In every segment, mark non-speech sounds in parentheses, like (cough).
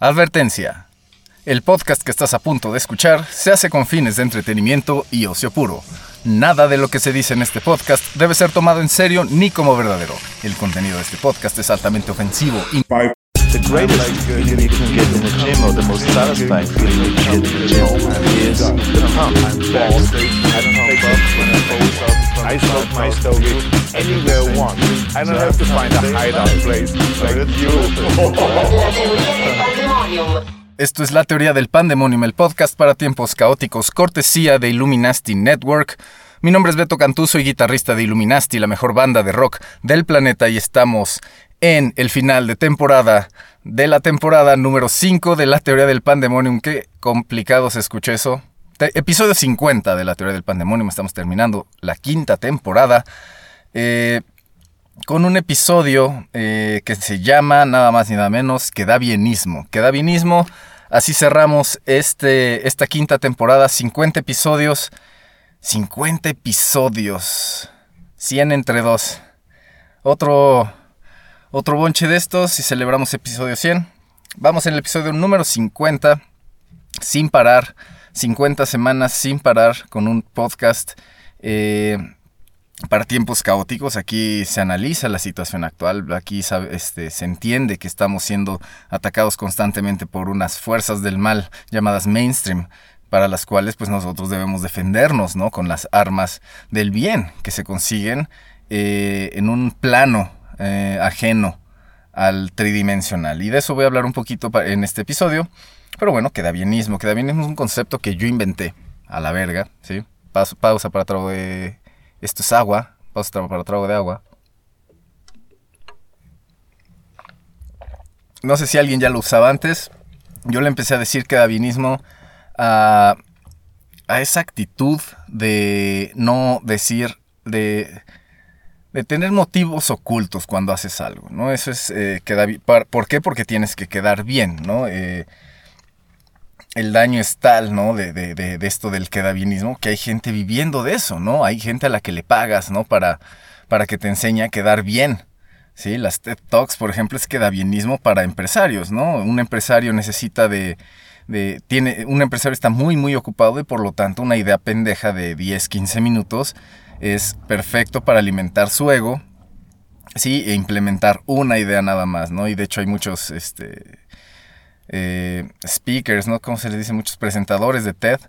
Advertencia. El podcast que estás a punto de escuchar se hace con fines de entretenimiento y ocio puro. Nada de lo que se dice en este podcast debe ser tomado en serio ni como verdadero. El contenido de este podcast es altamente ofensivo y... I smoke my stogie anywhere I want. I don't have to find a hideout place like you. Esto es La Teoría del Pandemonium, el podcast para tiempos caóticos, cortesía de Illuminati Network. Mi nombre es Beto Cantuso y guitarrista de Illuminati, la mejor banda de rock del planeta, y estamos en el final de temporada de la temporada número 5 de La Teoría del Pandemonium. Qué complicado se escuchó eso. Episodio 50 de La Teoría del Pandemonium. Estamos terminando la quinta temporada. Eh, con un episodio eh, que se llama nada más ni nada menos que da bienismo. Da bienismo. Así cerramos este, esta quinta temporada. 50 episodios. 50 episodios. 100 entre dos. Otro, otro bonche de estos y celebramos episodio 100. Vamos en el episodio número 50. Sin parar. 50 semanas sin parar con un podcast. eh, para tiempos caóticos, aquí se analiza la situación actual, aquí este, se entiende que estamos siendo atacados constantemente por unas fuerzas del mal llamadas mainstream, para las cuales pues nosotros debemos defendernos, ¿no? Con las armas del bien que se consiguen eh, en un plano eh, ajeno al tridimensional. Y de eso voy a hablar un poquito en este episodio. Pero bueno, queda bienismo. Queda bienismo es un concepto que yo inventé a la verga, ¿sí? Pausa, pausa para trago de... Esto es agua. Pausa para trago de agua. No sé si alguien ya lo usaba antes. Yo le empecé a decir queda bienismo a, a esa actitud de no decir, de, de tener motivos ocultos cuando haces algo, ¿no? Eso es, eh, queda ¿por qué? Porque tienes que quedar bien, ¿no? Eh, el daño es tal, ¿no? De, de- de- de esto del quedabienismo, que hay gente viviendo de eso, ¿no? Hay gente a la que le pagas, ¿no? Para, para que te enseñe a quedar bien. Sí, las TED Talks, por ejemplo, es quedabienismo para empresarios, ¿no? Un empresario necesita de, de- tiene, un empresario está muy, muy ocupado y por lo tanto una idea pendeja de 10, 15 minutos es perfecto para alimentar su ego, sí, e implementar una idea nada más, ¿no? Y de hecho hay muchos, este, eh, speakers, ¿no? Como se les dice, muchos presentadores de TED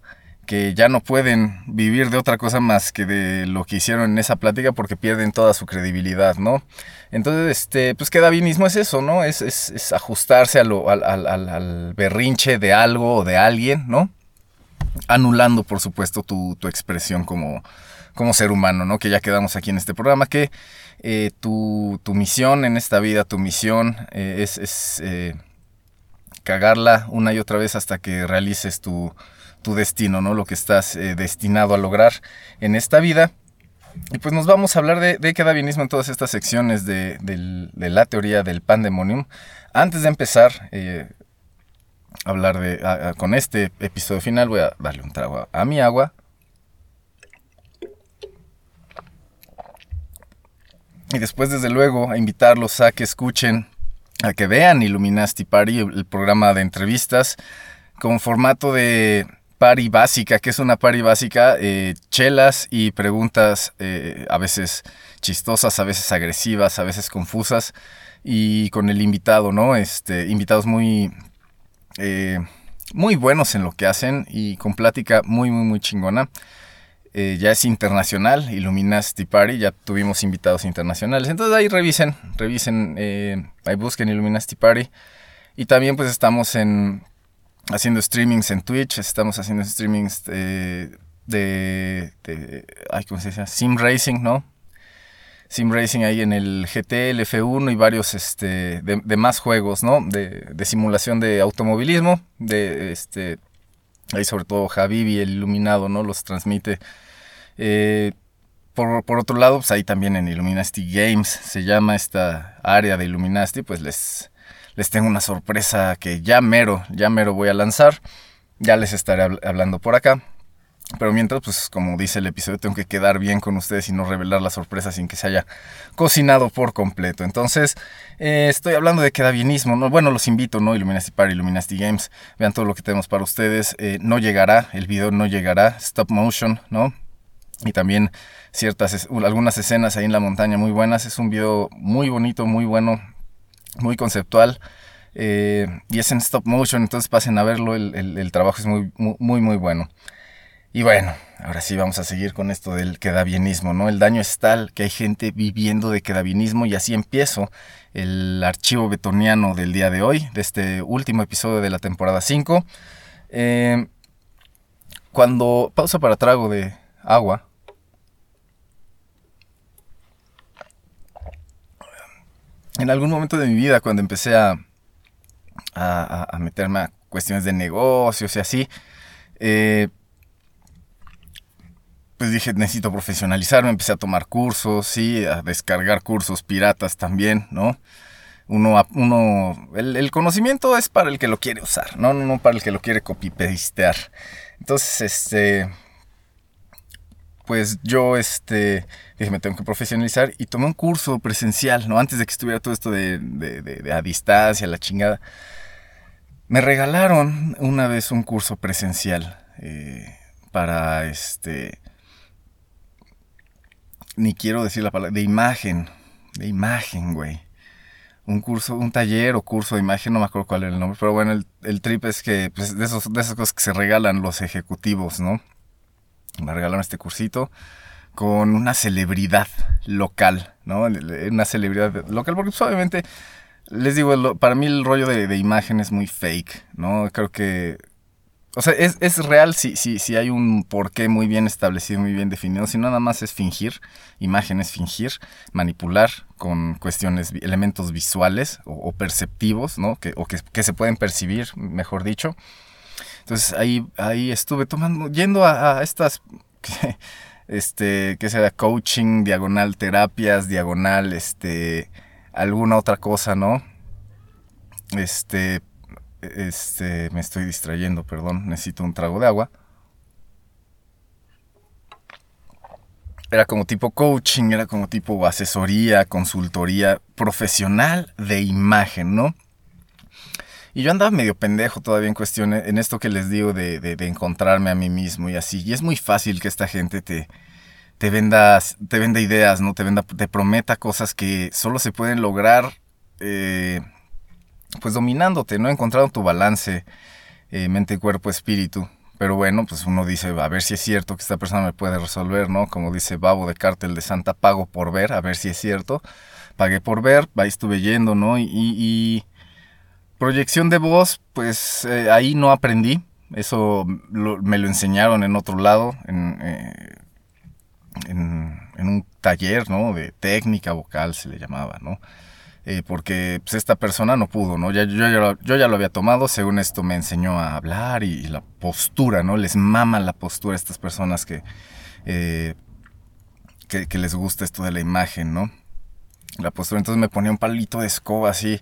que ya no pueden vivir de otra cosa más que de lo que hicieron en esa plática porque pierden toda su credibilidad, ¿no? Entonces, este, pues queda bienismo es eso, ¿no? Es, es- ajustarse al- al- al berrinche de algo o de alguien, ¿no? Anulando, por supuesto, tu, tu expresión como, como ser humano, ¿no? Que ya quedamos aquí en este programa, que eh, tu, tu misión en esta vida, tu misión eh, es, eh, cagarla una y otra vez hasta que realices tu, tu destino, ¿no? Lo que estás destinado a lograr en esta vida. Y pues nos vamos a hablar de, de quedabienismo en todas estas secciones de, de la teoría del pandemonium. Antes de empezar a hablar de, con este episodio final, voy a darle un trago a mi agua. Y después, desde luego, a invitarlos a que escuchen, a que vean Illuminati Party, el programa de entrevistas, con formato de party básica, que es una party básica, eh, chelas y preguntas eh, a veces chistosas, a veces agresivas, a veces confusas, y con el invitado, ¿no? Este, invitados muy, eh, muy buenos en lo que hacen y con plática muy, muy, muy chingona. Eh, ya es internacional, Illuminati Party, ya tuvimos invitados internacionales. Entonces ahí revisen, revisen, eh, ahí busquen Illuminati Party. Y también pues estamos en haciendo streamings en Twitch, estamos haciendo streamings eh, de, de, ¿cómo se dice? Sim Racing, ¿no? Sim Racing ahí en el GT, el F1 y varios este, de más juegos, ¿no? De, de simulación de automovilismo, de este, ahí sobre todo Javivi, el iluminado, ¿no? Los transmite. Eh, por, otro lado, pues ahí también en Illuminati Games se llama esta área de Illuminati, pues les, les tengo una sorpresa que ya mero, ya mero voy a lanzar. Ya les estaré habl- hablando por acá. Pero mientras, pues como dice el episodio, tengo que quedar bien con ustedes y no revelar la sorpresa sin que se haya cocinado por completo. Entonces, eh, estoy hablando de quedabienismo. ¿no? Bueno, los invito, ¿no? Illuminati Party, Illuminati Games. Vean todo lo que tenemos para ustedes. Eh, no llegará, el video no llegará. Stop motion, ¿no? Y también ciertas, algunas escenas ahí en la montaña muy buenas. Es un video muy bonito, muy bueno, muy conceptual. Eh, y es en stop motion, entonces pasen a verlo. El, el trabajo es muy, muy, muy bueno. Y bueno, ahora sí vamos a seguir con esto del quedabienismo, ¿no? El daño es tal que hay gente viviendo de quedabienismo y así empiezo el archivo betoniano del día de hoy, de este último episodio de la temporada 5. Eh, cuando pausa para trago de agua. En algún momento de mi vida, cuando empecé a, a, meterme a cuestiones de negocios y así, eh, pues dije, necesito profesionalizarme, empecé a tomar cursos, sí, a descargar cursos piratas también, ¿no? Uno, uno el, conocimiento es para el que lo quiere usar, ¿no? No para el que lo quiere copy-pastear. Entonces, este, pues yo, este, dije, me tengo que profesionalizar y tomé un curso presencial, ¿no? Antes de que estuviera todo esto de, de a distancia, la chingada. Me regalaron una vez un curso presencial eh, para, este, ni quiero decir la palabra, de imagen, de imagen, güey. Un curso, un taller o curso de imagen, no me acuerdo cuál era el nombre, pero bueno, el, trip es que, pues, de, esos, de esas cosas que se regalan los ejecutivos, ¿no? Me regalaron este cursito con una celebridad local, ¿no? Una celebridad local, porque pues, obviamente, les digo, para mí el rollo de, de imagen es muy fake, ¿no? Creo que o sea, es, es real si, si, si hay un porqué muy bien establecido, muy bien definido. Si nada más es fingir, imágenes fingir, manipular con cuestiones, elementos visuales o, perceptivos, ¿no? O que, se pueden percibir, mejor dicho. Entonces ahí, ahí estuve tomando, yendo a, estas, (laughs) este, que sea coaching, diagonal terapias, diagonal, este, alguna otra cosa, ¿no? Este, este, me estoy distrayendo, perdón, necesito un trago de agua. Era como tipo coaching, era como tipo asesoría, consultoría profesional de imagen, ¿no? Y yo andaba medio pendejo todavía en cuestiones, en esto que les digo de, de, encontrarme a mí mismo y así. Y es muy fácil que esta gente te, te, venda, te venda ideas, ¿no? Te, venda, te prometa cosas que solo se pueden lograr eh, pues dominándote, ¿no? Encontrando tu balance eh, mente, cuerpo, espíritu. Pero bueno, pues uno dice, a ver si es cierto que esta persona me puede resolver, ¿no? Como dice Babo de Cártel de Santa, pago por ver, a ver si es cierto. Pagué por ver, ahí estuve yendo, ¿no? Y, proyección de voz, pues eh, ahí no aprendí. Eso me lo enseñaron en otro lado, en, eh, en, en un taller, ¿no? De técnica vocal se le llamaba, ¿no? Eh, porque pues, esta persona no pudo, ¿no? Ya, yo, ya lo había tomado, según esto me enseñó a hablar y, la postura, ¿no? Les mama la postura a estas personas eh, que, que, les gusta esto de la imagen, ¿no? La postura, entonces me ponía un palito de escoba así,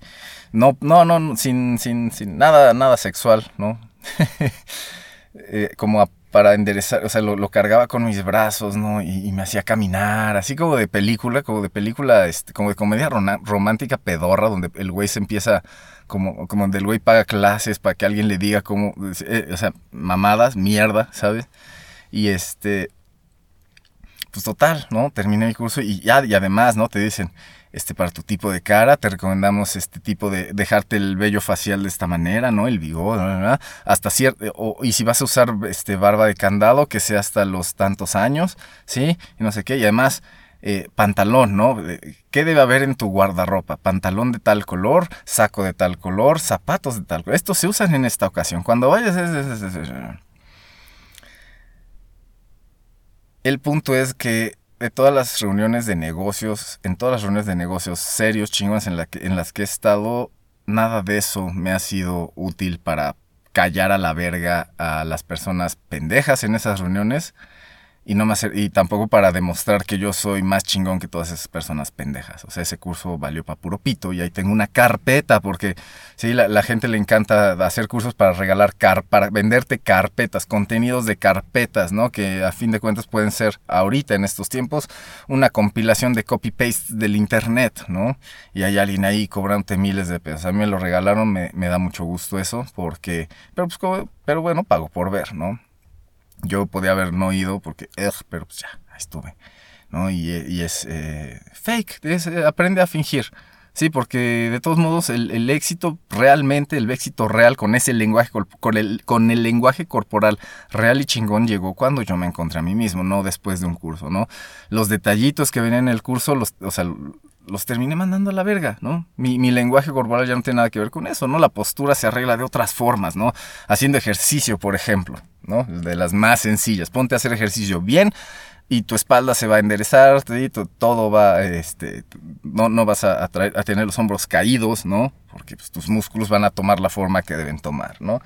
no, no, no, sin, sin, sin nada, nada sexual, ¿no? (laughs) eh, como para enderezar, o sea, lo, cargaba con mis brazos, ¿no? Y, me hacía caminar, así como de película, como de película, este, como de comedia romántica pedorra, donde el güey se empieza, como, como donde el güey paga clases para que alguien le diga cómo, eh, o sea, mamadas, mierda, ¿sabes? Y este, pues total, ¿no? Terminé el curso y ya, y además, ¿no? Te dicen, este, para tu tipo de cara, te recomendamos este tipo de dejarte el vello facial de esta manera, ¿no? El bigote, hasta cierto, y si vas a usar este barba de candado, que sea hasta los tantos años, ¿sí? Y no sé qué, y además, eh, pantalón, ¿no? ¿Qué debe haber en tu guardarropa? Pantalón de tal color, saco de tal color, zapatos de tal color. Estos se usan en esta ocasión. Cuando vayas... El punto es que de todas las reuniones de negocios, en todas las reuniones de negocios serios, chingones en, la en las que he estado, nada de eso me ha sido útil para callar a la verga a las personas pendejas en esas reuniones y no me y tampoco para demostrar que yo soy más chingón que todas esas personas pendejas. O sea, ese curso valió para puro pito y ahí tengo una carpeta porque sí, la, la gente le encanta hacer cursos para regalar car, para venderte carpetas, contenidos de carpetas, ¿no? Que a fin de cuentas pueden ser ahorita en estos tiempos una compilación de copy paste del internet, ¿no? Y hay alguien ahí cobrante miles de pesos. A mí me lo regalaron, me, me da mucho gusto eso porque, pero pues, pero bueno, pago por ver, ¿no? Yo podía haber no ido porque, pero pues ya, estuve. ¿no? Y, y es eh, fake, eh, aprende a fingir. Sí, porque de todos modos el, el éxito realmente, el éxito real con ese lenguaje, con el, con el lenguaje corporal real y chingón llegó cuando yo me encontré a mí mismo, no después de un curso, ¿no? Los detallitos que venían en el curso, los, o sea, los terminé mandando a la verga, ¿no? Mi, mi lenguaje corporal ya no tiene nada que ver con eso, ¿no? La postura se arregla de otras formas, ¿no? Haciendo ejercicio, por ejemplo, ¿no? De las más sencillas. Ponte a hacer ejercicio bien y tu espalda se va a enderezar, todo va, este, no, no vas a tener los hombros caídos, ¿no? Porque pues, tus músculos van a tomar la forma que deben tomar, ¿no?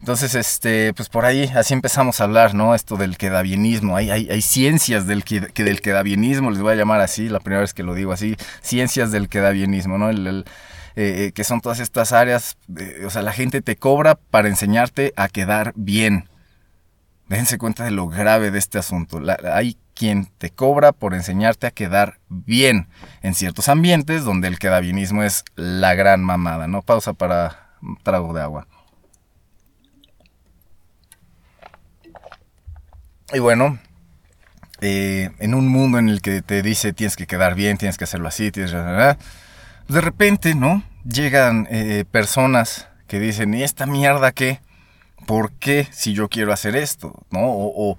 Entonces, este, pues por ahí así empezamos a hablar, ¿no? Esto del quedabienismo. Hay, hay, hay ciencias del, que, del les voy a llamar así, la primera vez que lo digo así, ciencias del quedabienismo, ¿no? El, eh, eh, que son todas estas áreas, o sea, la gente te cobra para enseñarte a quedar bien. Déjense cuenta de lo grave de este asunto. Hay quien te cobra por enseñarte a quedar bien en ciertos ambientes donde el quedabienismo es la gran mamada, ¿no? Pausa para trago de agua. Y bueno, eh, en un mundo en el que te dice tienes que quedar bien, tienes que hacerlo así, tienes de repente, ¿no? Llegan eh, personas que dicen, ¿y esta mierda qué? ¿Por qué si yo quiero hacer esto? ¿No? O,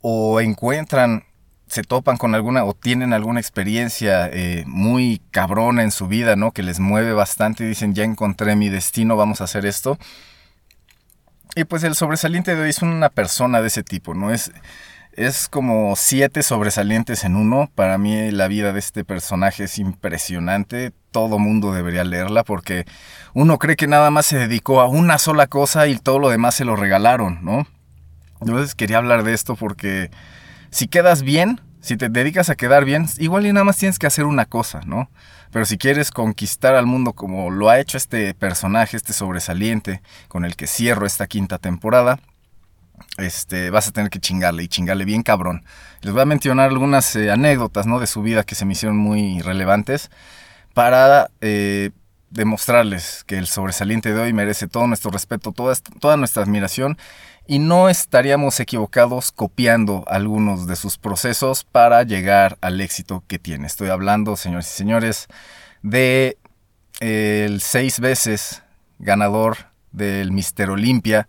o, encuentran, se topan con alguna, o tienen alguna experiencia eh, muy cabrona en su vida, ¿no? Que les mueve bastante y dicen, ya encontré mi destino, vamos a hacer esto. Y pues el sobresaliente de hoy es una persona de ese tipo, ¿no? Es, es como siete sobresalientes en uno. Para mí la vida de este personaje es impresionante. Todo mundo debería leerla porque uno cree que nada más se dedicó a una sola cosa y todo lo demás se lo regalaron, ¿no? Entonces quería hablar de esto porque si quedas bien, si te dedicas a quedar bien, igual y nada más tienes que hacer una cosa, ¿no? Pero si quieres conquistar al mundo como lo ha hecho este personaje, este sobresaliente, con el que cierro esta quinta temporada, este, vas a tener que chingarle y chingarle bien cabrón. Les voy a mencionar algunas eh, anécdotas, ¿no? De su vida que se me hicieron muy relevantes para eh, demostrarles que el sobresaliente de hoy merece todo nuestro respeto, toda, toda nuestra admiración y no estaríamos equivocados copiando algunos de sus procesos para llegar al éxito que tiene. Estoy hablando, señores y señores, de el seis veces ganador del Mister Olimpia,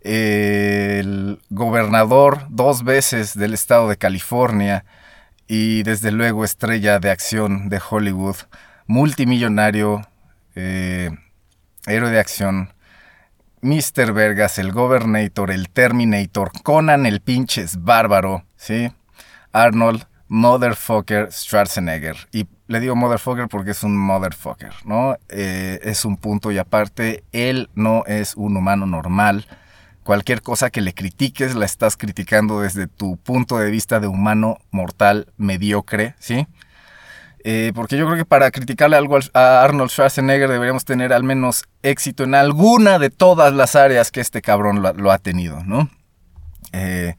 el gobernador dos veces del estado de California y desde luego estrella de acción de Hollywood, multimillonario, eh, héroe de acción, Mr. Vergas, el Gobernator, el Terminator, Conan el pinches bárbaro, ¿sí? Arnold Motherfucker Schwarzenegger. Y le digo motherfucker porque es un motherfucker, ¿no? Eh, es un punto y aparte, él no es un humano normal. Cualquier cosa que le critiques la estás criticando desde tu punto de vista de humano mortal mediocre, ¿sí? Eh, porque yo creo que para criticarle algo a Arnold Schwarzenegger deberíamos tener al menos éxito en alguna de todas las áreas que este cabrón lo, ha tenido, ¿no? Eh,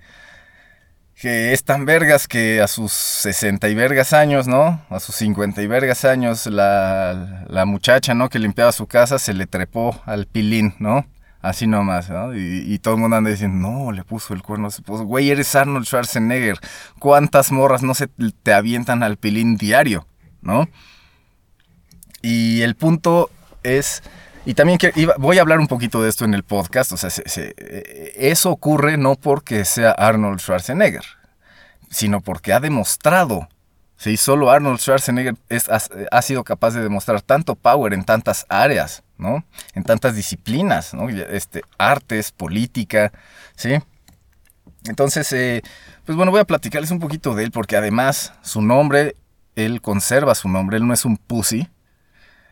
que es tan vergas que a sus 60 y vergas años, ¿no? A sus 50 y vergas años, la, la muchacha, ¿no? Que limpiaba su casa se le trepó al pilín, ¿no? Así nomás, ¿no? Y, todo el mundo anda diciendo, no, le puso el cuerno, se. Güey, eres Arnold Schwarzenegger. ¿Cuántas morras no se te avientan al pilín diario, ¿no? Y el punto es. Y también que voy a hablar un poquito de esto en el podcast. O sea, se, se, eso ocurre no porque sea Arnold Schwarzenegger, sino porque ha demostrado. Sí, solo Arnold Schwarzenegger es, ha, ha, sido capaz de demostrar tanto power en tantas áreas, ¿no? En tantas disciplinas, ¿no? Este, artes, política, ¿sí? Entonces, eh, pues bueno, voy a platicarles un poquito de él porque además su nombre, él conserva su nombre, él no es un pussy.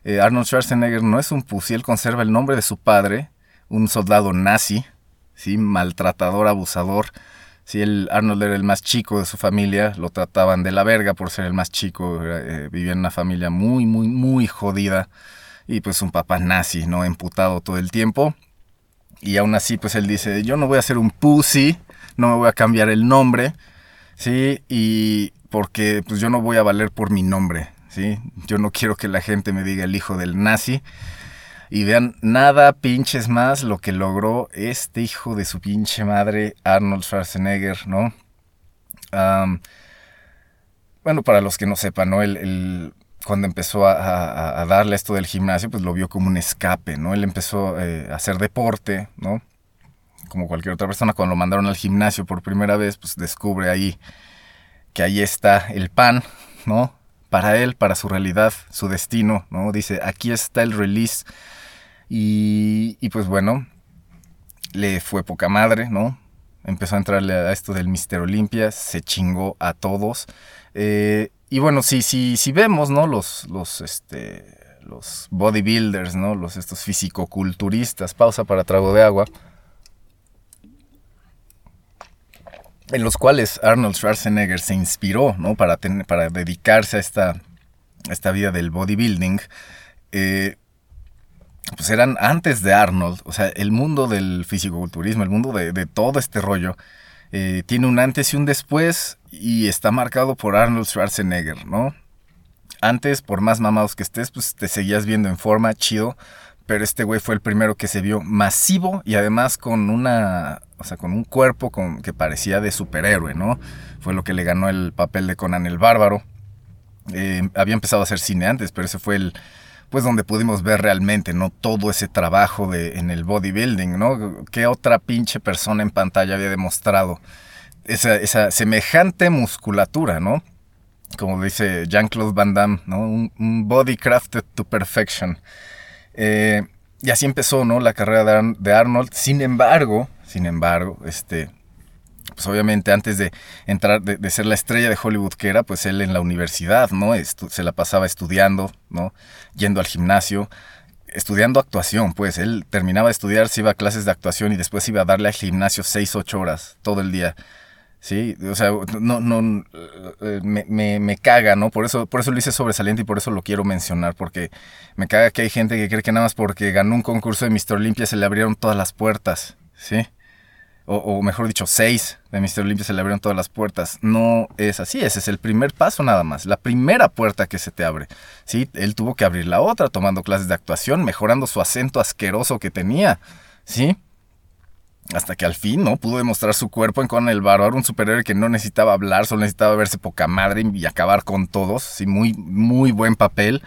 Eh, Arnold Schwarzenegger no es un pussy, él conserva el nombre de su padre, un soldado nazi, ¿sí? Maltratador, abusador, Si el Arnold era el más chico de su familia, lo trataban de la verga por ser el más chico, eh, vivía en una familia muy, muy, muy jodida y pues un papá nazi, ¿no? Emputado todo el tiempo. Y aún así, pues él dice, yo no voy a ser un pussy, no me voy a cambiar el nombre, ¿sí? Y porque pues yo no voy a valer por mi nombre, ¿sí? Yo no quiero que la gente me diga el hijo del nazi. Y vean, nada pinches más lo que logró este hijo de su pinche madre, Arnold Schwarzenegger, ¿no? bueno, para los que no sepan, ¿no? El, cuando empezó a, darle esto del gimnasio, pues lo vio como un escape, ¿no? Él empezó eh, a hacer deporte, ¿no? Como cualquier otra persona, cuando lo mandaron al gimnasio por primera vez, pues descubre ahí que ahí está el pan, ¿no? Para él, para su realidad, su destino, ¿no? Dice, aquí está el release. Y, y pues bueno, le fue poca madre, ¿no? Empezó a entrarle a esto del Mister Olimpia, se chingó a todos. Eh, y bueno, si, si, si vemos, ¿no? Los, los, este, los bodybuilders, ¿no? Los, estos fisicoculturistas, pausa para trago de agua, en los cuales Arnold Schwarzenegger se inspiró, ¿no? Para, para dedicarse a esta, esta vida del bodybuilding, eh, pues eran antes de Arnold, o sea, el mundo del fisicoculturismo, el mundo de, de todo este rollo, eh, tiene un antes y un después y está marcado por Arnold Schwarzenegger, ¿no? Antes, por más mamados que estés, pues te seguías viendo en forma, chido, pero este güey fue el primero que se vio masivo y además con una, o sea, con un cuerpo que parecía de superhéroe, ¿no? Fue lo que le ganó el papel de Conan el Bárbaro. Eh, había empezado a hacer cine antes, pero ese fue el, pues donde pudimos ver realmente, ¿no? Todo ese trabajo de, en el bodybuilding, ¿no? ¿Qué otra pinche persona en pantalla había demostrado esa, semejante musculatura, ¿no? Como dice Jean-Claude Van Damme, ¿no? Un, body crafted to perfection. Eh, y así empezó, ¿no? La carrera de Arnold. Sin embargo, sin embargo, este, pues obviamente antes de entrar, de, ser la estrella de Hollywood que era, pues él en la universidad, ¿no? se la pasaba estudiando, ¿no? Yendo al gimnasio, estudiando actuación, pues él terminaba de estudiar, se iba a clases de actuación y después iba a darle al gimnasio 6, 8 horas todo el día. Sí, o sea, no, no, eh, me, me, caga, ¿no? Por eso, por eso lo hice sobresaliente y por eso lo quiero mencionar, porque me caga que hay gente que cree que nada más porque ganó un concurso de Mr. Olympia se le abrieron todas las puertas, ¿sí? O, mejor dicho, seis de Mister Olimpia se le abrieron todas las puertas. No es así, ese es el primer paso nada más, la primera puerta que se te abre. ¿sí? Él tuvo que abrir la otra, tomando clases de actuación, mejorando su acento asqueroso que tenía. ¿sí? Hasta que al fin, ¿no? Pudo demostrar su cuerpo en Conan el Bárbaro, un superhéroe que no necesitaba hablar, solo necesitaba verse poca madre y acabar con todos. Sí, muy, muy buen papel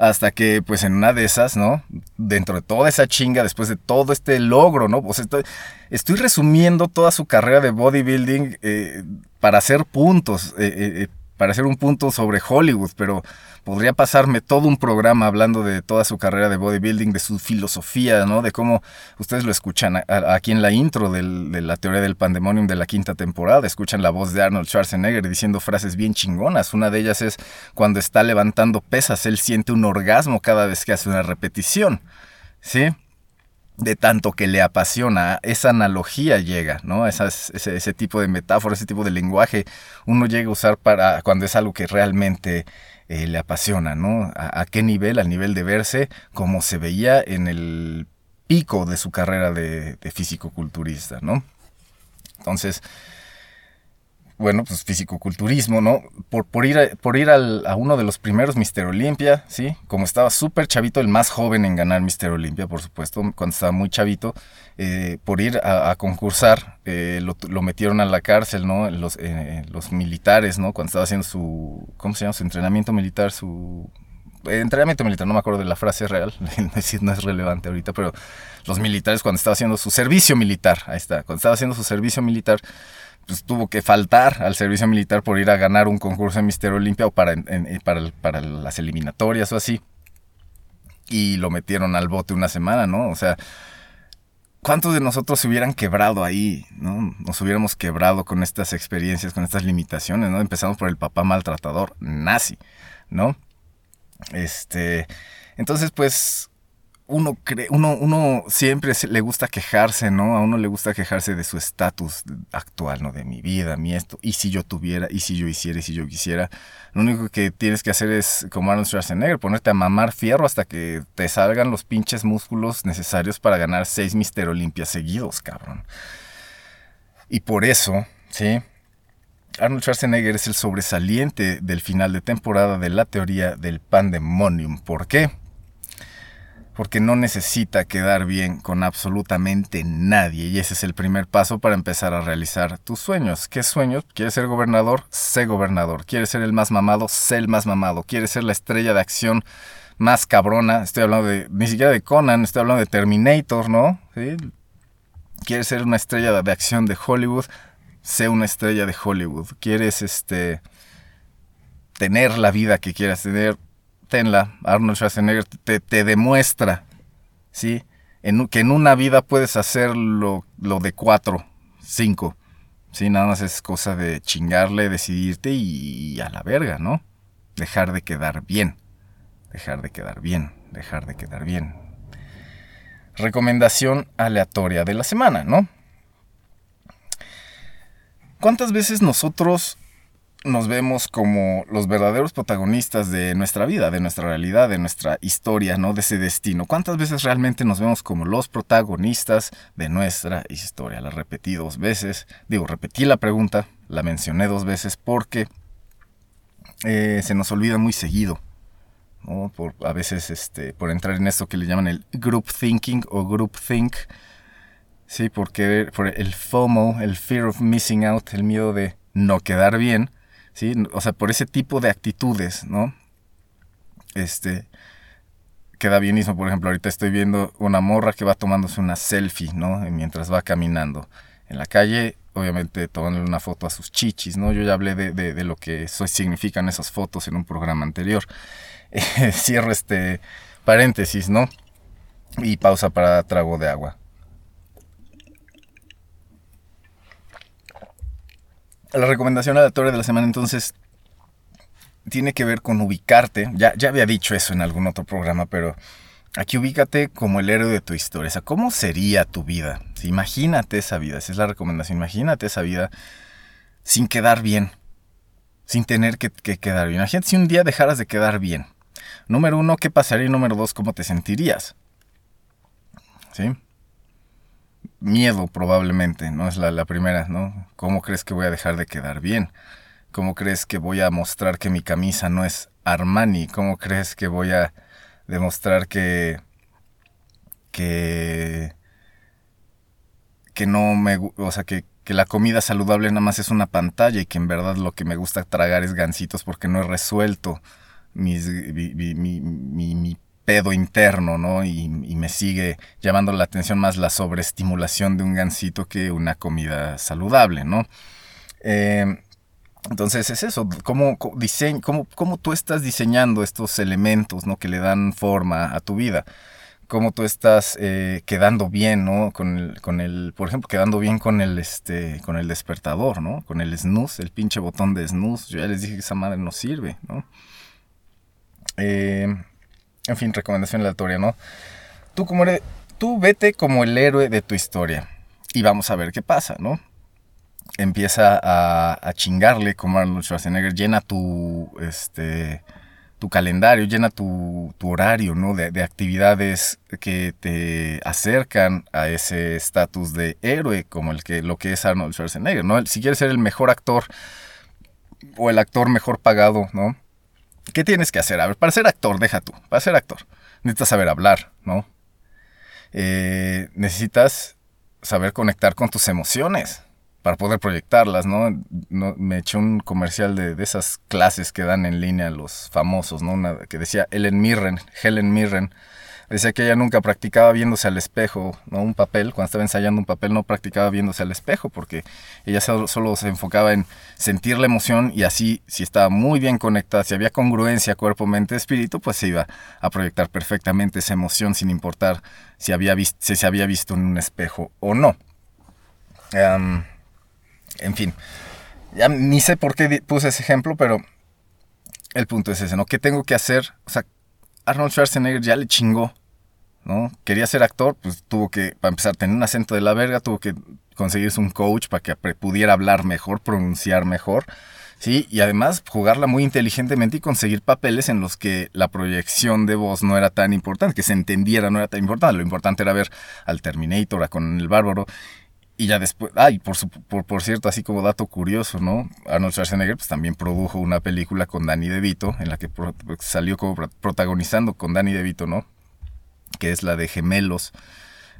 hasta que pues en una de esas, ¿no? Dentro de toda esa chinga, después de todo este logro, ¿no? Pues estoy, estoy resumiendo toda su carrera de bodybuilding eh, para hacer puntos, eh, eh, para hacer un punto sobre Hollywood, pero podría pasarme todo un programa hablando de toda su carrera de bodybuilding, de su filosofía, ¿no? De cómo ustedes lo escuchan aquí en la intro de la teoría del pandemonium de la quinta temporada, escuchan la voz de Arnold Schwarzenegger diciendo frases bien chingonas. Una de ellas es cuando está levantando pesas, él siente un orgasmo cada vez que hace una repetición, ¿sí? De tanto que le apasiona, esa analogía llega, ¿no? Ese, ese, tipo de metáfora, ese tipo de lenguaje, uno llega a usar para cuando es algo que realmente eh, le apasiona, ¿no? A, qué nivel? Al nivel de verse como se veía en el pico de su carrera de, de físico-culturista, ¿no? Entonces, bueno, pues fisicoculturismo, ¿no? Por, por ir, a, por ir a uno de los primeros Mister Olimpia, ¿sí? Como estaba súper chavito, el más joven en ganar Mister Olimpia, por supuesto, cuando estaba muy chavito, eh, por ir a, concursar, eh, lo, metieron a la cárcel, ¿no? Los, eh, los militares, ¿no? Cuando estaba haciendo su, ¿cómo se llama? Su entrenamiento militar, su... entrenamiento militar, no me acuerdo de la frase real, (laughs) no es relevante ahorita, pero los militares cuando estaba haciendo su servicio militar, ahí está, cuando estaba haciendo su servicio militar, pues tuvo que faltar al servicio militar por ir a ganar un concurso de Mister Olimpia o para, para, para, las eliminatorias o así. Y lo metieron al bote una semana, ¿no? O sea, ¿cuántos de nosotros se hubieran quebrado ahí, ¿no? Nos hubiéramos quebrado con estas experiencias, con estas limitaciones, ¿no? Empezamos por el papá maltratador, nazi, ¿no? Este, entonces, pues, uno, cree, uno, uno siempre le gusta quejarse, ¿no? A uno le gusta quejarse de su estatus actual, ¿no? De mi vida, mi esto. Y si yo tuviera, y si yo hiciera, y si yo quisiera. Lo único que tienes que hacer es, como Arnold Schwarzenegger, ponerte a mamar fierro hasta que te salgan los pinches músculos necesarios para ganar seis Mister Olimpias seguidos, cabrón. Y por eso, ¿sí? Arnold Schwarzenegger es el sobresaliente del final de temporada de la teoría del pandemonium. ¿Por qué? Porque no necesita quedar bien con absolutamente nadie y ese es el primer paso para empezar a realizar tus sueños. ¿Qué sueños? ¿Quieres ser gobernador? Sé gobernador. ¿Quieres ser el más mamado? Sé el más mamado. ¿Quieres ser la estrella de acción más cabrona? Estoy hablando de, ni siquiera de Conan, estoy hablando de Terminator, ¿no? ¿Quieres ser una estrella de, de acción de Hollywood? Sé una estrella de Hollywood. ¿Quieres este tener la vida que quieras tener? Tenla. Arnold Schwarzenegger te, te demuestra, ¿sí? En, que en una vida puedes hacer lo, lo de cuatro, cinco. Sí, nada más es cosa de chingarle, decidirte y, y a la verga, ¿no? Dejar de quedar bien. Dejar de quedar bien. Dejar de quedar bien. Recomendación aleatoria de la semana, ¿no? ¿Cuántas veces nosotros nos vemos como los verdaderos protagonistas de nuestra vida, de nuestra realidad, de nuestra historia, ¿no? De ese destino. ¿Cuántas veces realmente nos vemos como los protagonistas de nuestra historia? La repetí dos veces. Digo, repetí la pregunta, la mencioné dos veces porque eh, se nos olvida muy seguido. ¿no? Por, a veces este, por entrar en esto que le llaman el group thinking o group think. Sí, porque por el FOMO, el fear of missing out, el miedo de no quedar bien, O sea, por ese tipo de actitudes, ¿no? Este, queda bienismo, por ejemplo, ahorita estoy viendo una morra que va tomándose una selfie, ¿no? Mientras va caminando en la calle, obviamente tomándole una foto a sus chichis, ¿no? Yo ya hablé de, lo que significan esas fotos en un programa anterior. (laughs) Eh, cierro este paréntesis, ¿no? Y pausa para trago de agua. La recomendación aleatoria de la semana entonces tiene que ver con ubicarte. Ya, ya había dicho eso en algún otro programa, pero aquí ubícate como el héroe de tu historia. O sea, ¿cómo sería tu vida? Imagínate esa vida, esa es la recomendación. Imagínate esa vida sin quedar bien, sin tener que, que quedar bien. Imagínate si un día dejaras de quedar bien. Número uno, ¿qué pasaría? Y número dos, ¿cómo te sentirías? ¿Sí? Miedo probablemente, ¿no? Es la, la, primera, ¿no? ¿Cómo crees que voy a dejar de quedar bien? ¿Cómo crees que voy a mostrar que mi camisa no es Armani? ¿Cómo crees que voy a demostrar que... que... que no me... o sea, que, que la comida saludable nada más es una pantalla y que en verdad lo que me gusta tragar es gansitos porque no he resuelto mis, mi, mi, pedo interno, ¿no? Y, me sigue llamando la atención más la sobreestimulación de un gansito que una comida saludable, ¿no? Eh, entonces es eso, ¿cómo, diseñ, cómo, cómo tú estás diseñando estos elementos, ¿no? Que le dan forma a tu vida. Cómo tú estás eh, quedando bien, ¿no? Con el, con el, por ejemplo, quedando bien con el, este, con el despertador, ¿no? Con el snooze, el pinche botón de snooze. Yo ya les dije que esa madre no sirve, ¿no? Eh, en fin, recomendación aleatoria, ¿no? Tú, como eres, tú vete como el héroe de tu historia y vamos a ver qué pasa, ¿no? Empieza a, chingarle como Arnold Schwarzenegger, llena tu, este, tu calendario, llena tu, tu horario, ¿no? De, de, actividades que te acercan a ese estatus de héroe como el que, lo que es Arnold Schwarzenegger, ¿no? Si quieres ser el mejor actor o el actor mejor pagado, ¿no? ¿Qué tienes que hacer? A ver, para ser actor, deja tú, para ser actor, necesitas saber hablar, ¿no? Eh, necesitas saber conectar con tus emociones para poder proyectarlas, ¿no? me eché un comercial de, de, esas clases que dan en línea los famosos, ¿no? Una que decía Helen Mirren, Helen Mirren, decía que ella nunca practicaba viéndose al espejo, ¿no? Un papel, cuando estaba ensayando un papel no practicaba viéndose al espejo porque ella solo, se enfocaba en sentir la emoción y así, si estaba muy bien conectada, si había congruencia cuerpo, mente, espíritu, pues se iba a proyectar perfectamente esa emoción sin importar si, había visto, si se había visto en un espejo o no. En fin, ya ni sé por qué puse ese ejemplo, pero el punto es ese, ¿no? ¿Qué tengo que hacer? O sea, Arnold Schwarzenegger ya le chingó ¿no? Quería ser actor, pues tuvo que, para empezar, tener un acento de la verga, tuvo que conseguirse un coach para que pudiera hablar mejor, pronunciar mejor, ¿sí? Y además jugarla muy inteligentemente y conseguir papeles en los que la proyección de voz no era tan importante, que se entendiera no era tan importante. Lo importante era ver al Terminator, a con el bárbaro. Y ya después, ay, por, por, por, cierto, así como dato curioso, ¿no? Arnold Schwarzenegger pues, también produjo una película con Danny DeVito, en la que salió como protagonizando con Danny DeVito, ¿no? Que es la de Gemelos,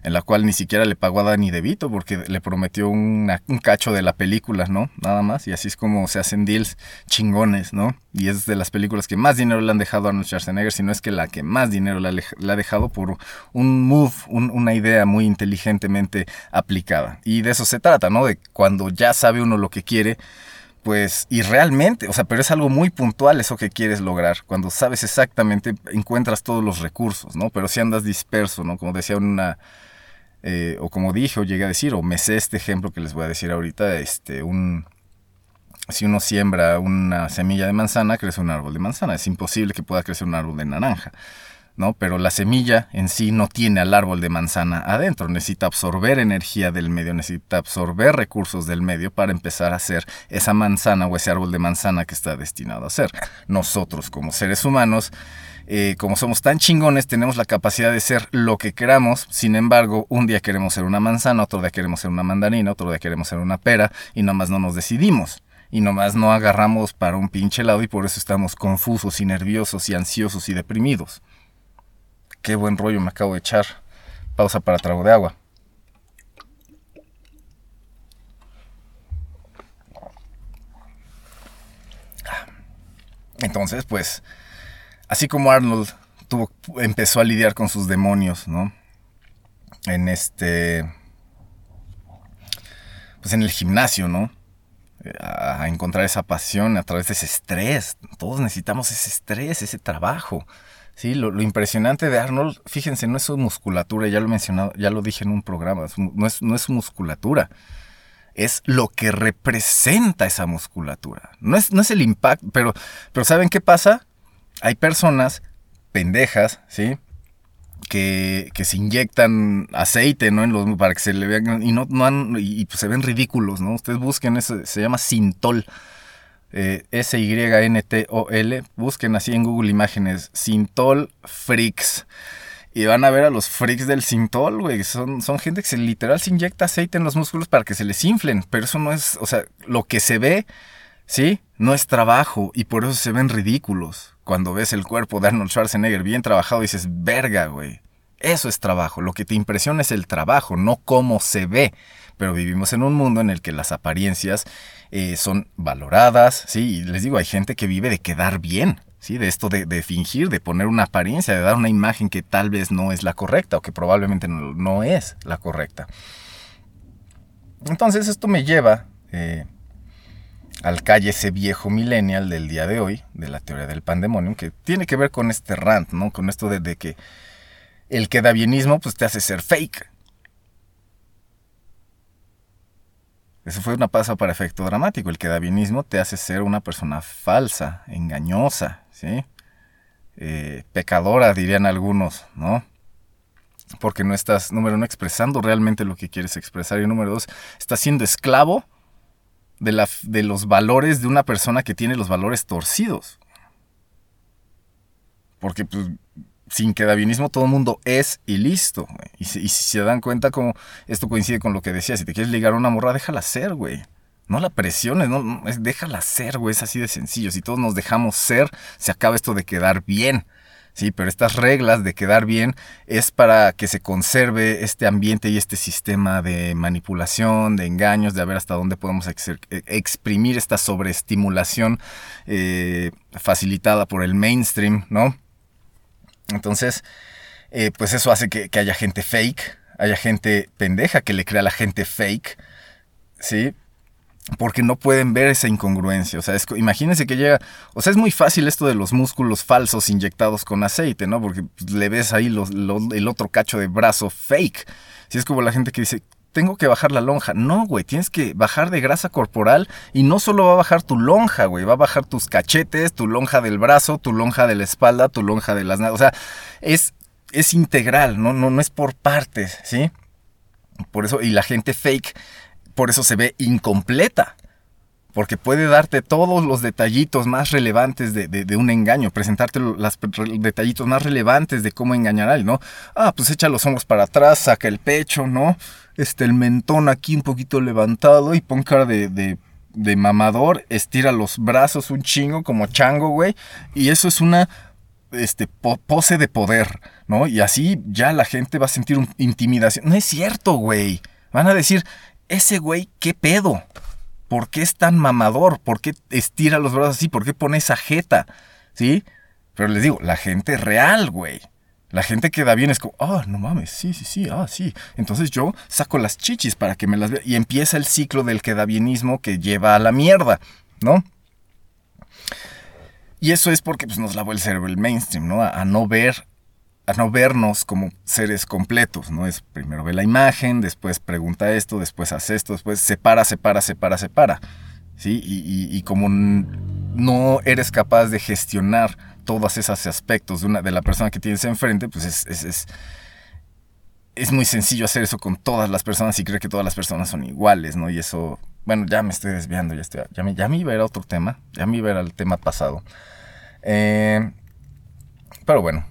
en la cual ni siquiera le pagó a Danny DeVito porque le prometió un cacho de la película, ¿no? Nada más. Y así es como se hacen deals chingones, ¿no? Y es de las películas que más dinero le han dejado a Arnold Schwarzenegger, si no es que la que más dinero le, ha dejado por un move, una idea muy inteligentemente aplicada. Y de eso se trata, ¿no? De cuando ya sabe uno lo que quiere, pues, y realmente, o sea, pero es algo muy puntual eso que quieres lograr. Cuando sabes exactamente, encuentras todos los recursos, ¿no? Pero si andas disperso, ¿no? Como decía una eh, o como dije o llegué a decir, o me sé este ejemplo que les voy a decir ahorita, este, un, si uno siembra una semilla de manzana, crece un árbol de manzana. Es imposible que pueda crecer un árbol de naranja. Pero la semilla en sí no tiene al árbol de manzana adentro, necesita absorber energía del medio, necesita absorber recursos del medio para empezar a hacer esa manzana o ese árbol de manzana que está destinado a ser. Nosotros como seres humanos eh, como somos tan chingones, tenemos la capacidad de ser lo que queramos. Sin embargo, un día queremos ser una manzana, otro día queremos ser una mandarina, otro día queremos ser una pera y nomás no nos decidimos. Y nomás no agarramos para un pinche lado y por eso estamos confusos y nerviosos y ansiosos y deprimidos. Qué buen rollo me acabo de echar. Pausa para trago de agua. Entonces, pues, así como Arnold empezó a lidiar con sus demonios, ¿no? En este, pues en el gimnasio, ¿no? A encontrar esa pasión a través de ese estrés. Todos necesitamos ese estrés, ese trabajo. Sí, lo, impresionante de Arnold, fíjense, no es su musculatura, ya lo he mencionado, ya lo dije en un programa, no es, no es su musculatura, es lo que representa esa musculatura. No es, no es el impacto, pero, pero ¿saben qué pasa? hay personas pendejas, ¿sí? Que, que, se inyectan aceite, ¿no? En los, para que se le vean y no, no y, pues se ven ridículos, ¿no? Ustedes busquen eso, se llama Sintol. S-Y-N-T-O-L. Busquen así en Google Imágenes. Sintol Freaks. Y van a ver a los freaks del Sintol, güey. Son, son gente que literal se inyecta aceite en los músculos para que se les inflen. Pero eso no es, o sea, lo que se ve, ¿sí? No es trabajo y por eso se ven ridículos cuando ves el cuerpo de Arnold Schwarzenegger bien trabajado, dices, verga, güey. Eso es trabajo. Lo que te impresiona es el trabajo, no cómo se ve. Pero vivimos en un mundo en el que las apariencias eh, son valoradas, ¿sí? Y les digo, hay gente que vive de quedar bien, ¿sí? De esto de, fingir, de poner una apariencia, de dar una imagen que tal vez no es la correcta o que probablemente no, es la correcta. Entonces esto me lleva eh, al calle ese viejo millennial del día de hoy, de la teoría del pandemonium, que tiene que ver con este rant, ¿no? Con esto de, que el quedabienismo pues te hace ser fake. Eso fue una pausa para efecto dramático. El quedabienismo te hace ser una persona falsa, engañosa, ¿sí? Eh, pecadora, dirían algunos, ¿no? Porque no estás, número uno, expresando realmente lo que quieres expresar. Y número dos, estás siendo esclavo de, de los valores de una persona que tiene los valores torcidos. Porque pues, sin quedabienismo todo el mundo es y listo. Y, si se dan cuenta como esto coincide con lo que decía, si te quieres ligar a una morra, déjala ser, güey. No la presiones, no, déjala ser, güey, es así de sencillo. Si todos nos dejamos ser, se acaba esto de quedar bien. Sí, pero estas reglas de quedar bien es para que se conserve este ambiente y este sistema de manipulación, de engaños, de ver hasta dónde podemos e, exprimir esta sobreestimulación eh, facilitada por el mainstream, ¿no? Entonces, eh, pues eso hace que, haya gente fake, haya gente pendeja que le crea a la gente fake, ¿sí? porque no pueden ver esa incongruencia. O sea, imagínense que llega, o sea, es muy fácil esto de los músculos falsos inyectados con aceite, ¿no? Porque le ves ahí el otro cacho de brazo fake. Si es como la gente que dice, tengo que bajar la lonja. No, güey, tienes que bajar de grasa corporal y no solo va a bajar tu lonja, güey, va a bajar tus cachetes, tu lonja del brazo, tu lonja de la espalda, tu lonja de las... O sea, es es integral, ¿no? No, no es por partes, ¿sí? Por eso, y la gente fake, por eso se ve incompleta. Porque puede darte todos los detallitos más relevantes de, un engaño, presentarte los detallitos más relevantes de cómo engañar a alguien, ¿no? Ah, pues echa los hombros para atrás, saca el pecho, ¿no? Este, el mentón aquí un poquito levantado y pon cara de, de, mamador, estira los brazos un chingo como chango, güey. Y eso es una este, pose de poder, ¿no? Y así ya la gente va a sentir un, intimidación. No es cierto, güey. Van a decir, ese güey, ¿qué pedo? ¿Por qué es tan mamador? ¿Por qué estira los brazos así? ¿Por qué pone esa jeta? ¿Sí? Pero les digo, la gente real, güey. La gente que da bien es como, ah, no mames, sí, sí, sí, ah, sí. Entonces yo saco las chichis para que me las vea. Y empieza el ciclo del quedabienismo que lleva a la mierda, ¿no? Y eso es porque pues, nos lavó el cerebro el mainstream, ¿no? A, no ver, a no vernos como seres completos, ¿no? Es primero ve la imagen, después pregunta esto, después hace esto, después separa, separa, separa, separa. ¿Sí? Y, como no eres capaz de gestionar todos esos aspectos de, una, de la persona que tienes enfrente, pues es, es, es, muy sencillo hacer eso con todas las personas y creer que todas las personas son iguales, ¿no? Y eso, bueno, ya me estoy desviando, ya, estoy, ya, me, ya me iba a ir a otro tema, ya me iba a ir al tema pasado. Eh, pero bueno,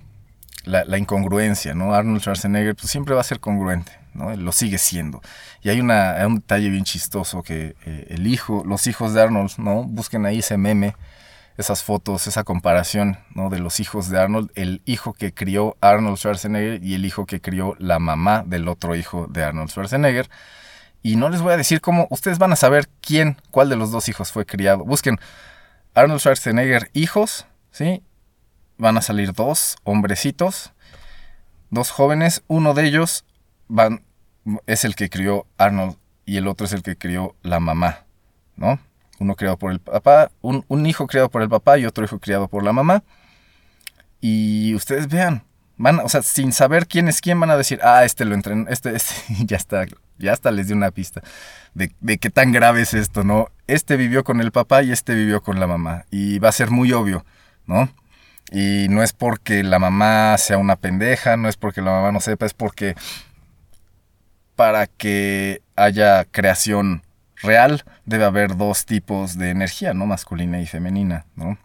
la, incongruencia, ¿no? Arnold Schwarzenegger pues, siempre va a ser congruente, ¿no? Lo sigue siendo. Y hay, una, un detalle bien chistoso que eh, el hijo, los hijos de Arnold, ¿no? Busquen ahí ese meme, esas fotos, esa comparación, ¿no? De los hijos de Arnold, el hijo que crió Arnold Schwarzenegger y el hijo que crió la mamá del otro hijo de Arnold Schwarzenegger. Y no les voy a decir cómo, ustedes van a saber quién, cuál de los dos hijos fue criado. Busquen Arnold Schwarzenegger hijos ¿sí? Van a salir dos hombrecitos, dos jóvenes, uno de ellos van, es el que crió Arnold y el otro es el que crió la mamá, ¿no? Uno criado por el papá, un, hijo criado por el papá y otro hijo criado por la mamá. Y ustedes vean, van, o sea, sin saber quién es quién, van a decir, ah, este lo entrenó, este, este, (laughs) ya está, ya hasta les di una pista de, de, qué tan grave es esto, ¿no? Este vivió con el papá y este vivió con la mamá. Y va a ser muy obvio. ¿no? Y no es porque la mamá sea una pendeja, no es porque la mamá no sepa, es porque para que haya creación real debe haber dos tipos de energía, ¿no? Masculina y femenina, ¿no?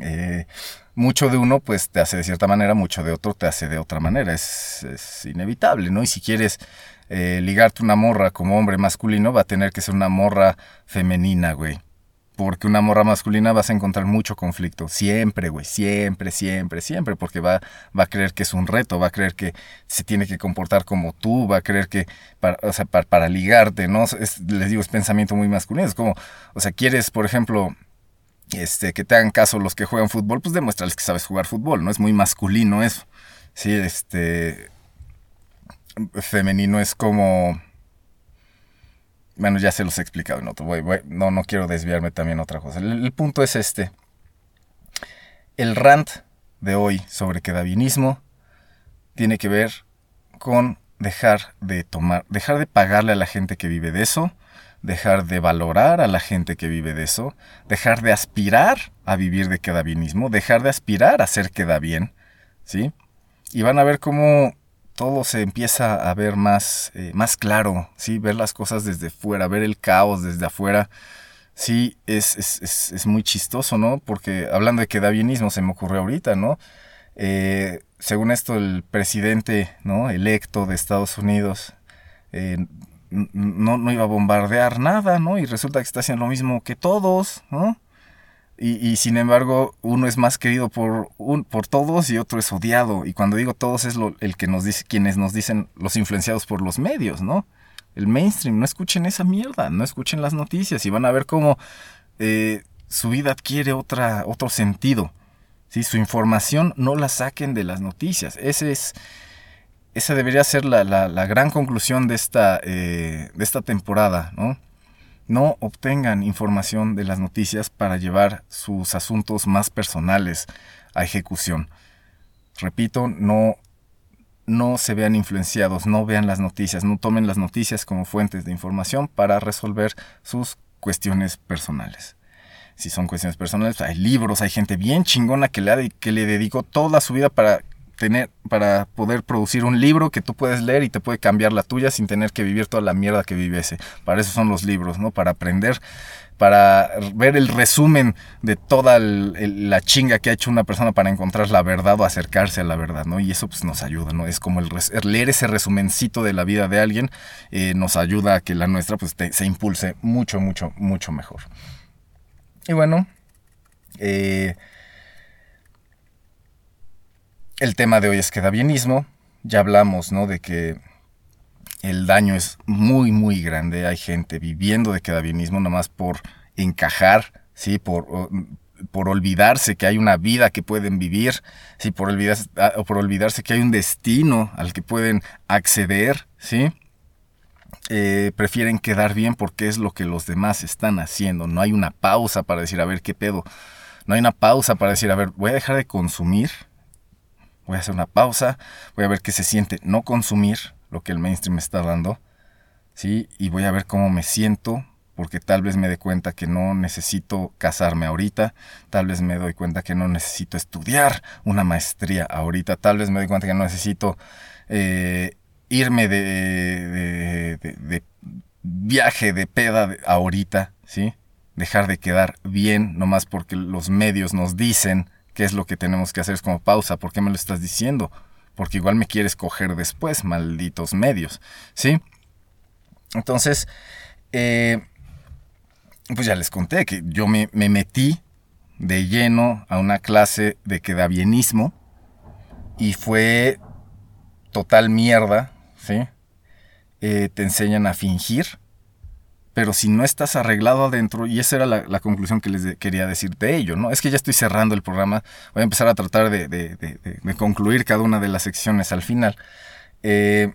Eh, mucho de uno pues te hace de cierta manera, mucho de otro te hace de otra manera, es, inevitable, ¿no? Y si quieres eh, ligarte una morra como hombre masculino, va a tener que ser una morra femenina, güey. Porque una morra masculina vas a encontrar mucho conflicto. Siempre, güey. Siempre, siempre, siempre. Porque va, va a creer que es un reto. Va a creer que se tiene que comportar como tú. Va a creer que, para, o sea, para, ligarte, ¿no? les digo, es pensamiento muy masculino. Es como, o sea, quieres, por ejemplo, este, que te hagan caso los que juegan fútbol, pues demuéstrales que sabes jugar fútbol, ¿no? Es muy masculino eso. Sí, este. Femenino es como bueno, ya se los he explicado en otro. no, no quiero desviarme también otra cosa. El, punto es este. El rant de hoy sobre quedavinismo tiene que ver con dejar de tomar, dejar de pagarle a la gente que vive de eso, dejar de valorar a la gente que vive de eso, dejar de aspirar a vivir de quedavinismo, dejar de aspirar a ser queda bien, ¿sí? Y van a ver cómo todo se empieza a ver más, eh, más claro, ¿sí? Ver las cosas desde fuera, ver el caos desde afuera. Sí, es, es, muy chistoso, ¿no? Porque hablando de que da bienismo, se me ocurrió ahorita, ¿no? Eh, según esto, el presidente ¿no? electo de Estados Unidos eh, no, no iba a bombardear nada, ¿no? Y resulta que está haciendo lo mismo que todos, ¿no? Y, sin embargo, uno es más querido por, un, por todos y otro es odiado. Y cuando digo todos es lo, el que nos dice, quienes nos dicen los influenciados por los medios, ¿no? El mainstream, no escuchen esa mierda, no escuchen las noticias y van a ver cómo eh, su vida adquiere otra, otro sentido. ¿sí? Su información no la saquen de las noticias. Ese es, esa debería ser la, la, gran conclusión de esta, eh, de esta temporada, ¿no? No obtengan información de las noticias para llevar sus asuntos más personales a ejecución. Repito, no, no se vean influenciados, no vean las noticias, no tomen las noticias como fuentes de información para resolver sus cuestiones personales. Si son cuestiones personales, hay libros, hay gente bien chingona que le, que le dedicó toda su vida para tener, para poder producir un libro que tú puedes leer y te puede cambiar la tuya sin tener que vivir toda la mierda que vive ese. Para eso son los libros, ¿no? Para aprender, para ver el resumen de toda la chinga que ha hecho una persona para encontrar la verdad o acercarse a la verdad, ¿no? Y eso pues nos ayuda, ¿no? Es como el, leer ese resumencito de la vida de alguien eh, nos ayuda a que la nuestra pues se impulse mucho, mucho, mucho mejor. Y bueno, eh, el tema de hoy es quedabienismo. Ya hablamos, ¿no? De que el daño es muy, muy grande. Hay gente viviendo de quedabienismo nomás por encajar, ¿sí? Por, por olvidarse que hay una vida que pueden vivir, ¿sí? Por olvidarse, ah, por olvidarse que hay un destino al que pueden acceder, ¿sí? Eh, prefieren quedar bien porque es lo que los demás están haciendo. No hay una pausa para decir, a ver, ¿qué pedo? No hay una pausa para decir, a ver, voy a dejar de consumir, voy a hacer una pausa, voy a ver qué se siente no consumir lo que el mainstream me está dando, ¿sí? Y voy a ver cómo me siento, porque tal vez me dé cuenta que no necesito casarme ahorita, tal vez me doy cuenta que no necesito estudiar una maestría ahorita, tal vez me doy cuenta que no necesito eh, irme de, de, viaje, de peda ahorita, ¿sí? Dejar de quedar bien, nomás porque los medios nos dicen qué es lo que tenemos que hacer. Es como pausa, ¿por qué me lo estás diciendo? Porque igual me quieres coger después, malditos medios, ¿sí? Entonces, eh, pues ya les conté que yo me, me metí de lleno a una clase de quedabienismo y fue total mierda, ¿sí? Eh, te enseñan a fingir, pero si no estás arreglado adentro, y esa era la, conclusión que les quería decir de ello, ¿no? Es que ya estoy cerrando el programa, voy a empezar a tratar de, concluir cada una de las secciones al final. Eh,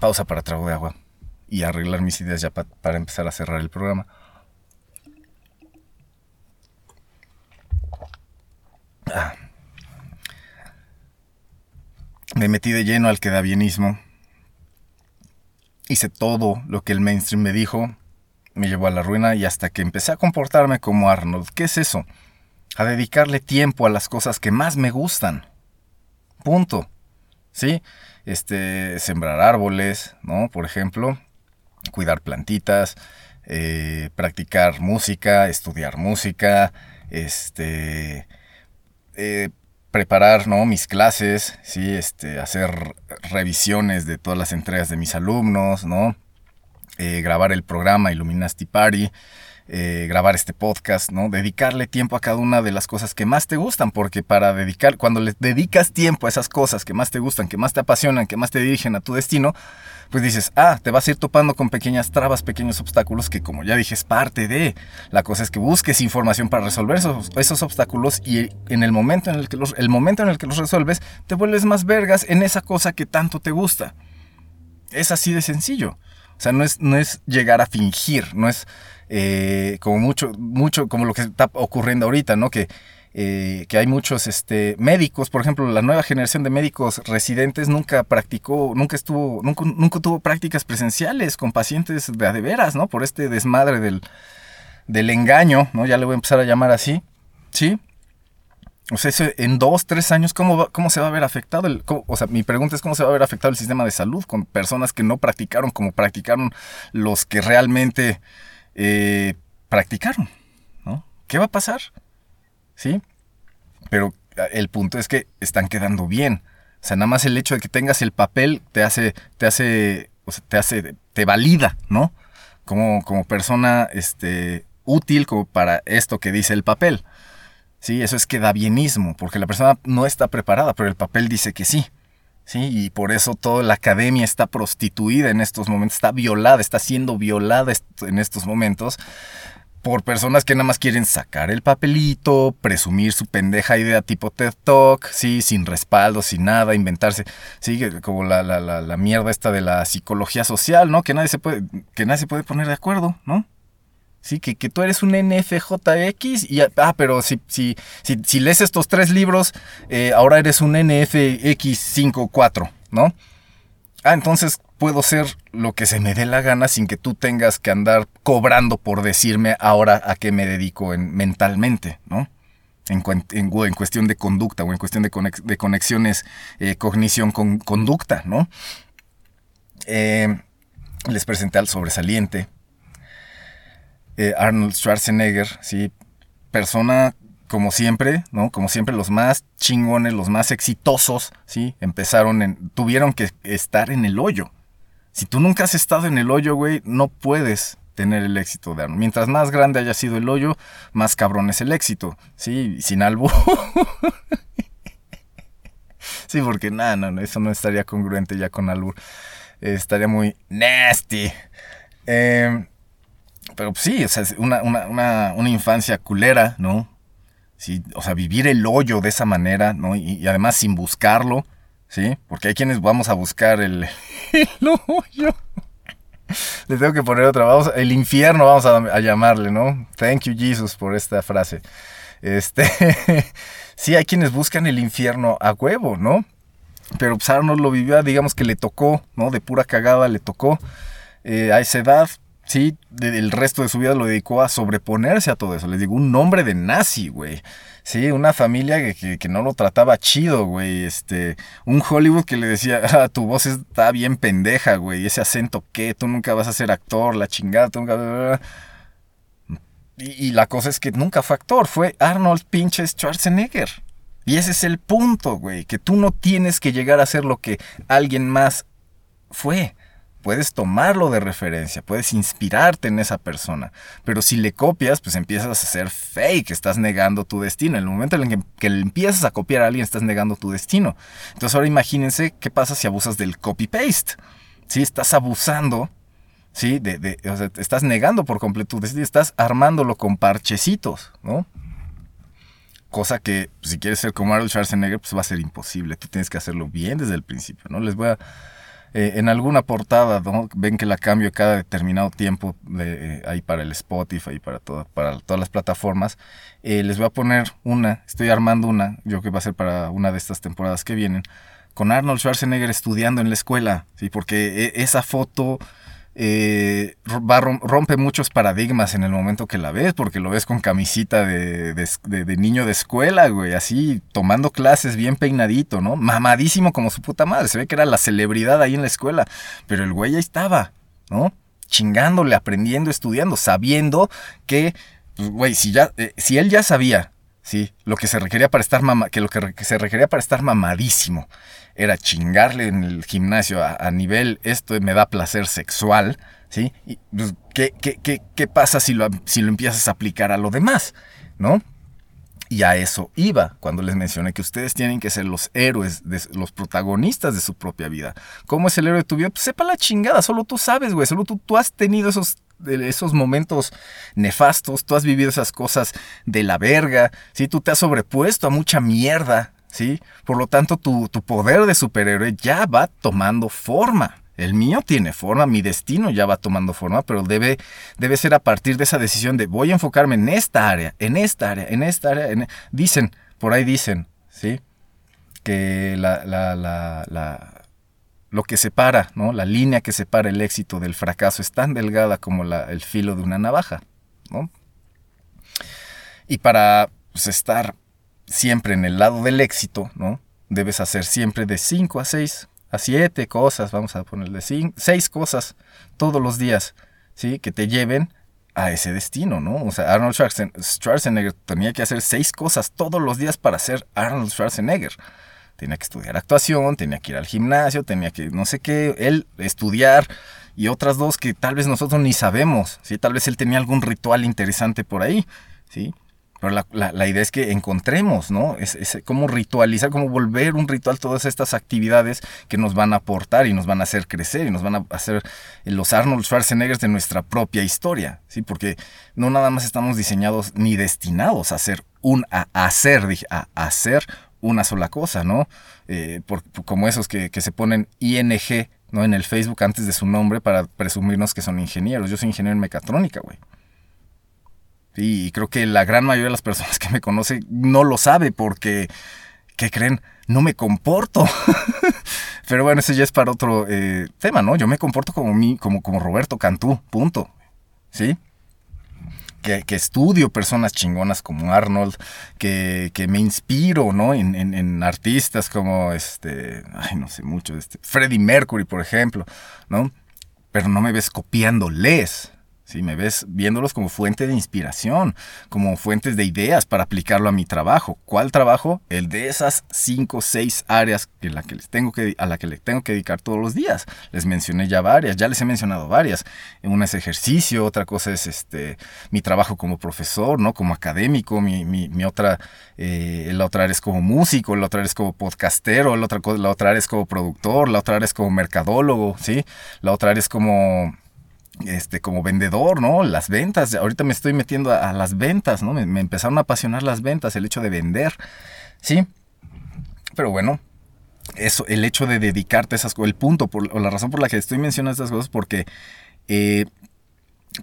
pausa para trago de agua y arreglar mis ideas ya para empezar a cerrar el programa. Ah me metí de lleno al quedabienismo. Hice todo lo que el mainstream me dijo, me llevó a la ruina y hasta que empecé a comportarme como Arnold. ¿Qué es eso? A dedicarle tiempo a las cosas que más me gustan. Punto. ¿Sí? Este, sembrar árboles, ¿no? Por ejemplo, cuidar plantitas, eh, practicar música, estudiar música, este, eh, preparar ¿no? mis clases, ¿sí? este, hacer revisiones de todas las entregas de mis alumnos, ¿no? Eh, grabar el programa Illuminati Party, eh, grabar este podcast, ¿no? Dedicarle tiempo a cada una de las cosas que más te gustan, porque para dedicar, cuando le dedicas tiempo a esas cosas que más te gustan, que más te apasionan, que más te dirigen a tu destino, pues dices, ah, te vas a ir topando con pequeñas trabas, pequeños obstáculos que como ya dije es parte de. La cosa es que busques información para resolver esos, esos obstáculos y en el momento en el, que los, el momento en el que los resuelves, te vuelves más vergas en esa cosa que tanto te gusta. Es así de sencillo. O sea, no es, no es llegar a fingir, no es eh, como mucho, mucho como lo que está ocurriendo ahorita, ¿no? Que eh, que hay muchos este, médicos, por ejemplo, la nueva generación de médicos residentes nunca practicó, nunca estuvo, nunca, nunca tuvo prácticas presenciales con pacientes de a de veras, ¿no? Por este desmadre del, del engaño, ¿no? Ya le voy a empezar a llamar así, ¿sí? O sea, en dos, tres años, ¿cómo, ¿cómo se va a ver afectado? O sea, mi pregunta es cómo se va a ver afectado el sistema de salud con personas que no practicaron como practicaron los que realmente eh, practicaron, ¿no? ¿Qué va a pasar? ¿sí? Pero ah, el punto es que están quedando bien. O sea, nada más el hecho de que tengas el papel te hace, te hace, o sea, te hace, te valida, ¿no? Como, como persona, este, útil como para esto que dice el papel. Sí, eso es que da bienismo, porque la persona no está preparada, pero el papel dice que sí. Sí, y por eso toda la academia está prostituida en estos momentos, está violada, está siendo violada en estos momentos por personas que nada más quieren sacar el papelito, presumir su pendeja idea tipo TED Talk, sí, sin respaldo, sin nada, inventarse, sí, como la, la, la, mierda esta de la psicología social, ¿no? Que nadie se puede, que nadie se puede poner de acuerdo, ¿no? Sí, que, que tú eres un NFJX y, ah, pero si, si, si, lees estos tres libros, eh, ahora eres un NFX54, ¿no? Ah, entonces puedo ser lo que se me dé la gana sin que tú tengas que andar cobrando por decirme ahora a qué me dedico mentalmente, ¿no? En, en, cuestión de conducta o en cuestión de, de conexiones eh, cognición con conducta, ¿no? Eh, les presenté al sobresaliente. Eh, Arnold Schwarzenegger, sí, persona como siempre, ¿no? Como siempre los más chingones, los más exitosos, ¿sí? Empezaron en, tuvieron que estar en el hoyo. Si tú nunca has estado en el hoyo, güey, no puedes tener el éxito de Arnold. Mientras más grande haya sido el hoyo, más cabrón es el éxito, ¿sí? Sin algo. (laughs) sí, porque nada, no, eso no estaría congruente ya con albur estaría muy nasty. Em, pero pues, sí, o sea, una, una, una, infancia culera, ¿no? Sí, o sea, vivir el hoyo de esa manera, ¿no? Y, además sin buscarlo, ¿sí? Porque hay quienes vamos a buscar el, (laughs) el hoyo. Le tengo que poner otra, vamos, el infierno vamos a, llamarle, ¿no? Thank you Jesus por esta frase. Este, (laughs) sí, hay quienes buscan el infierno a huevo, ¿no? Pero pues Arnold lo vivió, digamos que le tocó, ¿no? De pura cagada le tocó eh, a esa edad, sí, el resto de su vida lo dedicó a sobreponerse a todo eso. Les digo, un nombre de nazi, güey. Sí, una familia que, que, no lo trataba chido, güey. Este, un Hollywood que le decía, (laughs) ah, tu voz está bien pendeja, güey. Ese acento, ¿qué? Tú nunca vas a ser actor, la chingada, tú nunca... Y, y la cosa es que nunca fue actor, fue Arnold pinches Schwarzenegger. Y ese es el punto, güey, que tú no tienes que llegar a ser lo que alguien más fue. Puedes tomarlo de referencia, puedes inspirarte en esa persona, pero si le copias, pues empiezas a ser fake, estás negando tu destino. En el momento en el que, le empiezas a copiar a alguien, estás negando tu destino. Entonces ahora imagínense qué pasa si abusas del copy-paste. Si estás abusando ¿sí? De, de, o sea, estás negando por completo tu destino, estás armándolo con parchecitos, ¿no? Cosa que pues, si quieres ser como Arnold Schwarzenegger, pues va a ser imposible. Tú tienes que hacerlo bien desde el principio, ¿no? Les voy a... Eh, en alguna portada, ¿no? Ven que la cambio cada determinado tiempo eh, ahí para el Spotify para, para todas las plataformas. Eh, les voy a poner una, estoy armando una, yo que va a ser para una de estas temporadas que vienen, con Arnold Schwarzenegger estudiando en la escuela, ¿sí? Porque esa foto eh, rompe muchos paradigmas en el momento que la ves, porque lo ves con camisita de, niño de escuela, güey, así tomando clases bien peinadito, ¿no? Mamadísimo como su puta madre, se ve que era la celebridad ahí en la escuela, pero el güey ahí estaba, ¿no? Chingándole, aprendiendo, estudiando, sabiendo que, pues, güey, si, ya, eh, si él ya sabía, ¿sí? Lo que se requería para estar mama, que lo que se requería para estar mamadísimo era chingarle en el gimnasio a, nivel esto me da placer sexual, ¿sí? Y, pues, ¿qué, qué, pasa si lo, si lo empiezas a aplicar a lo demás, ¿no? Y a eso iba cuando les mencioné que ustedes tienen que ser los héroes, los protagonistas de su propia vida. ¿Cómo es el héroe de tu vida? Pues sepa la chingada, solo tú sabes, güey, solo tú, tú has tenido esos esos momentos nefastos, tú has vivido esas cosas de la verga, ¿sí? Tú te has sobrepuesto a mucha mierda, ¿sí? Por lo tanto, tu, poder de superhéroe ya va tomando forma. El mío tiene forma, mi destino ya va tomando forma, pero debe, debe ser a partir de esa decisión de voy a enfocarme en esta área, en esta área, en esta área. E-". Dicen, por ahí dicen, ¿sí? Que la, la, la, lo que separa, ¿no? La línea que separa el éxito del fracaso es tan delgada como el filo de una navaja, ¿no? Y para pues, estar siempre en el lado del éxito, ¿no? Debes hacer siempre de 5 a 6, a 7 cosas, vamos a ponerle 6 cosas todos los días, ¿sí? Que te lleven a ese destino, ¿no? O sea, Arnold Schwarzenegger tenía que hacer 6 cosas todos los días para ser Arnold Schwarzenegger. Tenía que estudiar actuación, tenía que ir al gimnasio, tenía que no sé qué, él estudiar y otras dos que tal vez nosotros ni sabemos, ¿sí? Tal vez él tenía algún ritual interesante por ahí, ¿sí? Pero la, idea es que encontremos, ¿no? Es, cómo ritualizar, cómo volver un ritual todas estas actividades que nos van a aportar y nos van a hacer crecer y nos van a hacer los Arnold Schwarzenegger de nuestra propia historia, ¿sí? Porque no nada más estamos diseñados ni destinados a hacer un, a hacer, dije, a hacer una sola cosa, ¿no? Eh, como esos que, que se ponen ING, ¿no? En el Facebook antes de su nombre para presumirnos que son ingenieros. Yo soy ingeniero en mecatrónica, güey. Y creo que la gran mayoría de las personas que me conocen no lo sabe porque, ¿qué creen? No me comporto. (laughs) Pero bueno, ese ya es para otro eh, tema, ¿no? Yo me comporto como, mí, como, como Roberto Cantú, punto. ¿Sí? que, que estudio personas chingonas como Arnold, que, que me inspiro, ¿no? En, en- en artistas como, este, ay, no sé mucho, este, Freddie Mercury, por ejemplo, ¿no? Pero no me ves copiándoles, ¿sí? Me ves viéndolos como fuente de inspiración, como fuentes de ideas para aplicarlo a mi trabajo. ¿Cuál trabajo? El de esas cinco o seis áreas que la que les tengo que, a la que le tengo que dedicar todos los días. Les mencioné ya varias, ya les he mencionado varias. Una es ejercicio, otra cosa es este mi trabajo como profesor, ¿no? Como académico, mi, mi- otra, eh, la otra es como músico, la otra es como podcastero, la otra, la otra es como productor, la otra área es como mercadólogo, ¿sí? La otra área es como este, como vendedor, ¿no? Las ventas. Ahorita me estoy metiendo a, las ventas, ¿no? Me, empezaron a apasionar las ventas, el hecho de vender, ¿sí? Pero bueno, eso, el hecho de dedicarte a esas cosas, el punto, o la razón por la que estoy mencionando estas cosas, porque eh,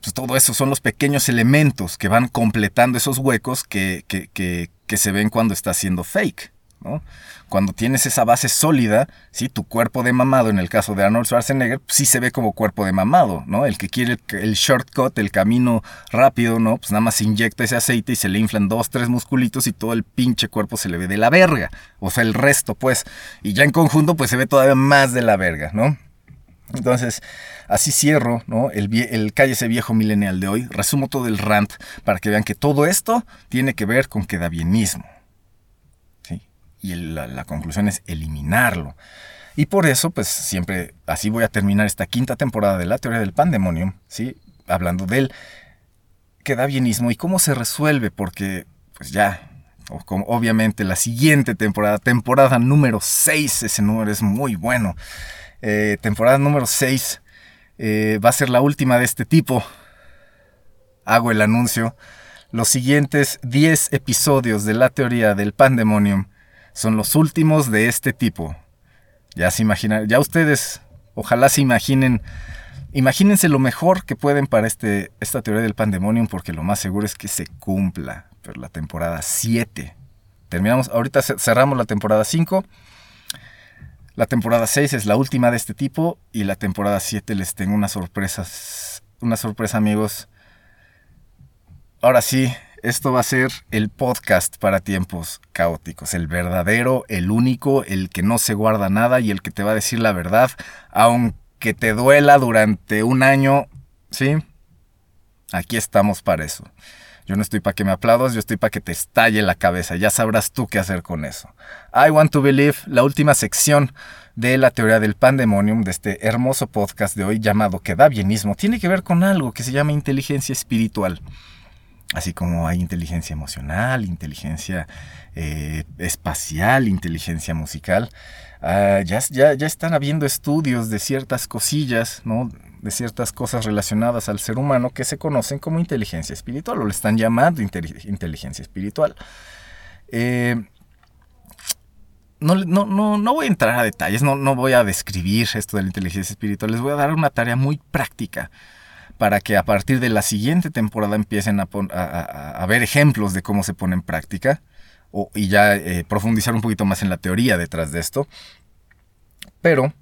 pues todo eso son los pequeños elementos que van completando esos huecos que, que, que, que se ven cuando está haciendo fake, Cuando tienes esa base sólida, ¿sí? Tu cuerpo de mamado, en el caso de Arnold Schwarzenegger, pues, sí se ve como cuerpo de mamado, ¿no? El que quiere el, el shortcut, el camino rápido, ¿no? Pues nada más se inyecta ese aceite y se le inflan dos, tres musculitos y todo el pinche cuerpo se le ve de la verga. O sea, el resto, pues. Y ya en conjunto, pues se ve todavía más de la verga, ¿no? Entonces, así cierro, ¿no? El, el cállese viejo millennial de hoy. Resumo todo el rant para que vean que todo esto tiene que ver con quedabienismo. Y la, conclusión es eliminarlo. Y por eso, pues siempre así voy a terminar esta quinta temporada de la teoría del pandemonium, ¿sí? Hablando del quedabienismo y cómo se resuelve, porque, pues ya, obviamente la siguiente temporada, temporada número 6, ese número es muy bueno. Eh, temporada número 6 eh, va a ser la última de este tipo. Hago el anuncio. Los siguientes 10 episodios de la teoría del pandemonium son los últimos de este tipo. Ya se imaginan, ya ustedes, ojalá se imaginen, imagínense lo mejor que pueden para este, esta teoría del pandemonium, porque lo más seguro es que se cumpla. Pero la temporada 7. Terminamos, ahorita ce- cerramos la temporada 5. La temporada 6 es la última de este tipo y la temporada 7 les tengo unas sorpresas, una sorpresa amigos. Ahora sí, esto va a ser el podcast para tiempos caóticos, el verdadero, el único, el que no se guarda nada y el que te va a decir la verdad, aunque te duela durante un año, ¿sí? Aquí estamos para eso. Yo no estoy para que me aplaudas, yo estoy para que te estalle la cabeza. Ya sabrás tú qué hacer con eso. I Want to Believe, la última sección de la teoría del pandemonium de este hermoso podcast de hoy llamado Quedabienismo, tiene que ver con algo que se llama inteligencia espiritual. Así como hay inteligencia emocional, inteligencia eh, espacial, inteligencia musical. Ah, ya, ya, ya están habiendo estudios de ciertas cosillas, ¿no? de ciertas cosas relacionadas al ser humano que se conocen como inteligencia espiritual o le están llamando inteli- inteligencia espiritual. Eh, no, no, no, no voy a entrar a detalles, no, no voy a describir esto de la inteligencia espiritual, les voy a dar una tarea muy práctica para que a partir de la siguiente temporada empiecen a, ver ejemplos de cómo se pone en práctica o- y ya eh, profundizar un poquito más en la teoría detrás de esto. Pero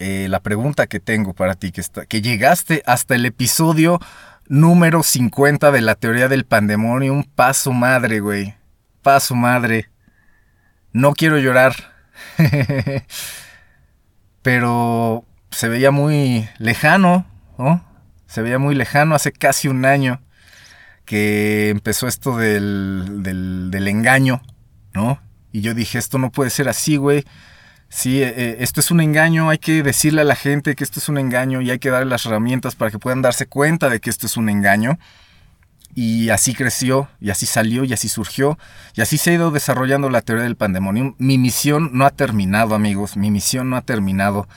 eh, la pregunta que tengo para ti, que, que llegaste hasta el episodio número 50 de la teoría del pandemonium, paso madre, güey. Paso madre. No quiero llorar. (laughs) Pero se veía muy lejano, ¿no? Se veía muy lejano hace casi un año que empezó esto del, del, engaño, ¿no? Y yo dije, esto no puede ser así, güey. Sí, eh, eh, esto es un engaño, hay que decirle a la gente que esto es un engaño y hay que darle las herramientas para que puedan darse cuenta de que esto es un engaño. Y así creció, y así salió, y así surgió, y así se ha ido desarrollando la teoría del pandemonium. Mi misión no ha terminado, amigos, mi misión no ha terminado.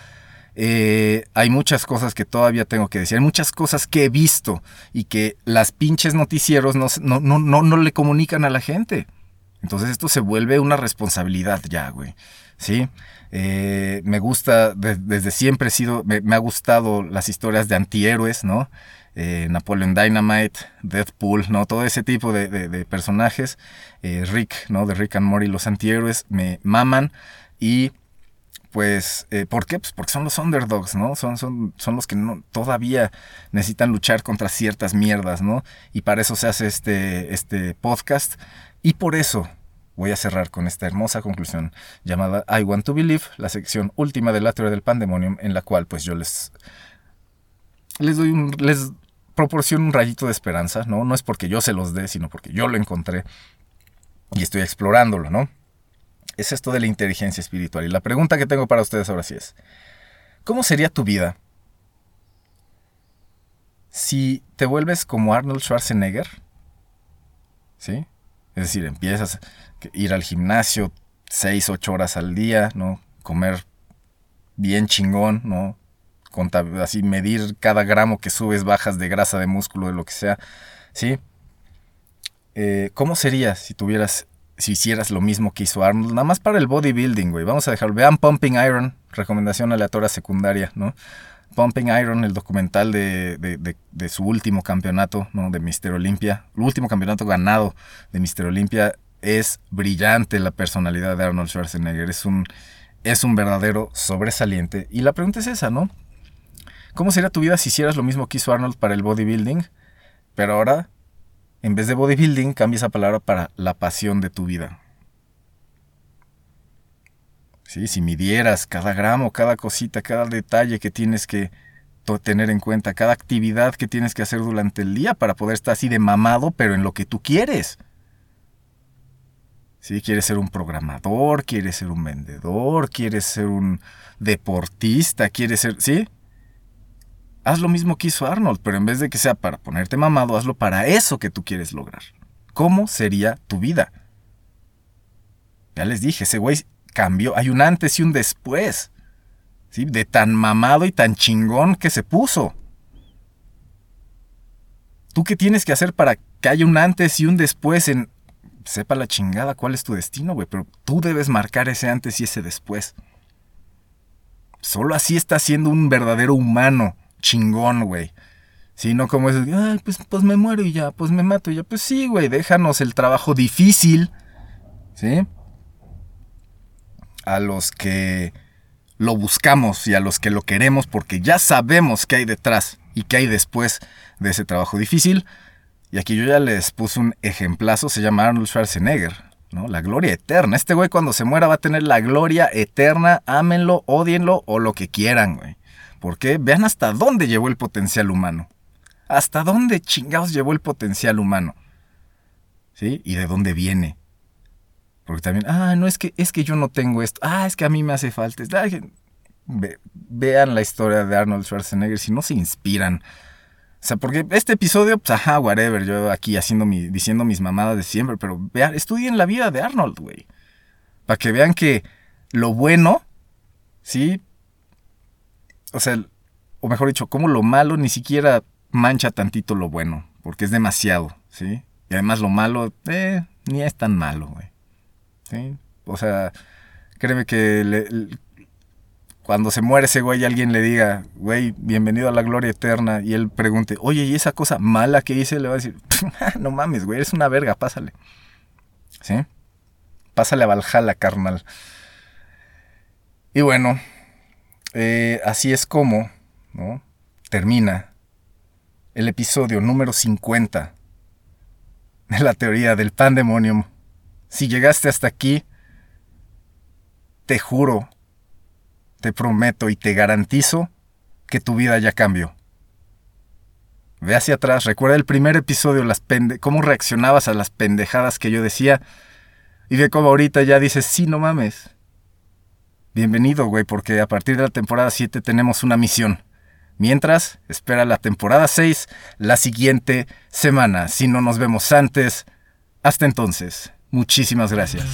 Eh, hay muchas cosas que todavía tengo que decir, hay muchas cosas que he visto y que las pinches noticieros no, no, no, no, no le comunican a la gente. Entonces esto se vuelve una responsabilidad ya, güey. ¿Sí? Eh, me gusta, de- desde siempre he sido, me, ha gustado las historias de antihéroes, ¿no? Eh, Napoleon Dynamite, Deadpool, ¿no? Todo ese tipo de personajes. Eh, Rick, ¿no? De Rick and Morty, los antihéroes me maman y pues, eh, ¿por qué? Pues porque son los underdogs, ¿no? Son, son, son los que todavía necesitan luchar contra ciertas mierdas, ¿no? Y para eso se hace este, este podcast. Y por eso voy a cerrar con esta hermosa conclusión llamada I Want to Believe, la sección última de la teoría del pandemonium, en la cual pues yo les, les doy un, les proporciono un rayito de esperanza, ¿no? No es porque yo se los dé, sino porque yo lo encontré y estoy explorándolo, ¿no? Es esto de la inteligencia espiritual. Y la pregunta que tengo para ustedes ahora sí es, ¿cómo sería tu vida si te vuelves como Arnold Schwarzenegger? ¿Sí? Es decir, empiezas a ir al gimnasio 6, 8 horas al día, ¿no? Comer bien chingón, ¿no? así medir cada gramo que subes, bajas de grasa, de músculo, de lo que sea, ¿sí? Eh, ¿Cómo sería si tuvieras si hicieras lo mismo que hizo Arnold, nada más para el bodybuilding, güey. Vamos a dejarlo. Vean Pumping Iron, recomendación aleatoria secundaria, ¿no? Pumping Iron, el documental de, su último campeonato, ¿no? De Mister Olympia. El último campeonato ganado de Mister Olympia. Es brillante la personalidad de Arnold Schwarzenegger. Es un, es un verdadero sobresaliente. Y la pregunta es esa, ¿no? ¿Cómo sería tu vida si hicieras lo mismo que hizo Arnold para el bodybuilding? Pero ahora en vez de bodybuilding, cambia esa palabra para la pasión de tu vida. ¿Sí? Si midieras cada gramo, cada cosita, cada detalle que tienes que tener en cuenta, cada actividad que tienes que hacer durante el día para poder estar así de mamado, pero en lo que tú quieres. ¿Sí? Quieres ser un programador, quieres ser un vendedor, quieres ser un deportista, quieres ser... ¿Sí? Haz lo mismo que hizo Arnold, pero en vez de que sea para ponerte mamado, hazlo para eso que tú quieres lograr. ¿Cómo sería tu vida? Ya les dije, ese güey cambió. Hay un antes y un después. ¿sí? De tan mamado y tan chingón que se puso. ¿Tú qué tienes que hacer para que haya un antes y un después en... Sepa la chingada cuál es tu destino, güey, pero tú debes marcar ese antes y ese después. Solo así estás siendo un verdadero humano chingón, güey. Si no como es, Ay, pues, pues me muero y ya, pues me mato y ya. Pues sí, güey, déjanos el trabajo difícil, ¿sí? A los que lo buscamos y a los que lo queremos porque ya sabemos qué hay detrás y qué hay después de ese trabajo difícil. Y aquí yo ya les puse un ejemplazo, se llama Arnold Schwarzenegger, ¿no? La gloria eterna. Este güey cuando se muera va a tener la gloria eterna, ámenlo, odienlo o lo que quieran, güey. Porque vean hasta dónde llevó el potencial humano. Hasta dónde chingados llevó el potencial humano. ¿Sí? Y de dónde viene. Porque también, ah, no es que es que yo no tengo esto. Ah, es que a mí me hace falta. vean la historia de Arnold Schwarzenegger si no se inspiran. O sea, porque este episodio, pues ajá, whatever, yo aquí haciendo mi, diciendo mis mamadas de siempre, pero vean, estudien la vida de Arnold, güey. Para que vean que lo bueno, sí, o sea, o mejor dicho, como lo malo ni siquiera mancha tantito lo bueno, porque es demasiado, ¿sí? Y además lo malo, eh, ni es tan malo, güey. ¿Sí? O sea, créeme que cuando se muere ese güey alguien le diga, güey, bienvenido a la gloria eterna, y él pregunte, oye, ¿y esa cosa mala que hice? Le va a decir, (laughs) no mames, güey, eres una verga, pásale. ¿Sí? Pásale a Valhalla, carnal. Y bueno, eh, así es como ¿no? termina el episodio número 50 de la teoría del pandemonium. Si llegaste hasta aquí, te juro, te prometo y te garantizo que tu vida ya cambió. Ve hacia atrás, recuerda el primer episodio, las cómo reaccionabas a las pendejadas que yo decía, y ve cómo ahorita ya dices, sí, no mames, bienvenido, güey, porque a partir de la temporada 7 tenemos una misión. Mientras, espera la temporada 6 la siguiente semana. Si no nos vemos antes, hasta entonces, muchísimas gracias.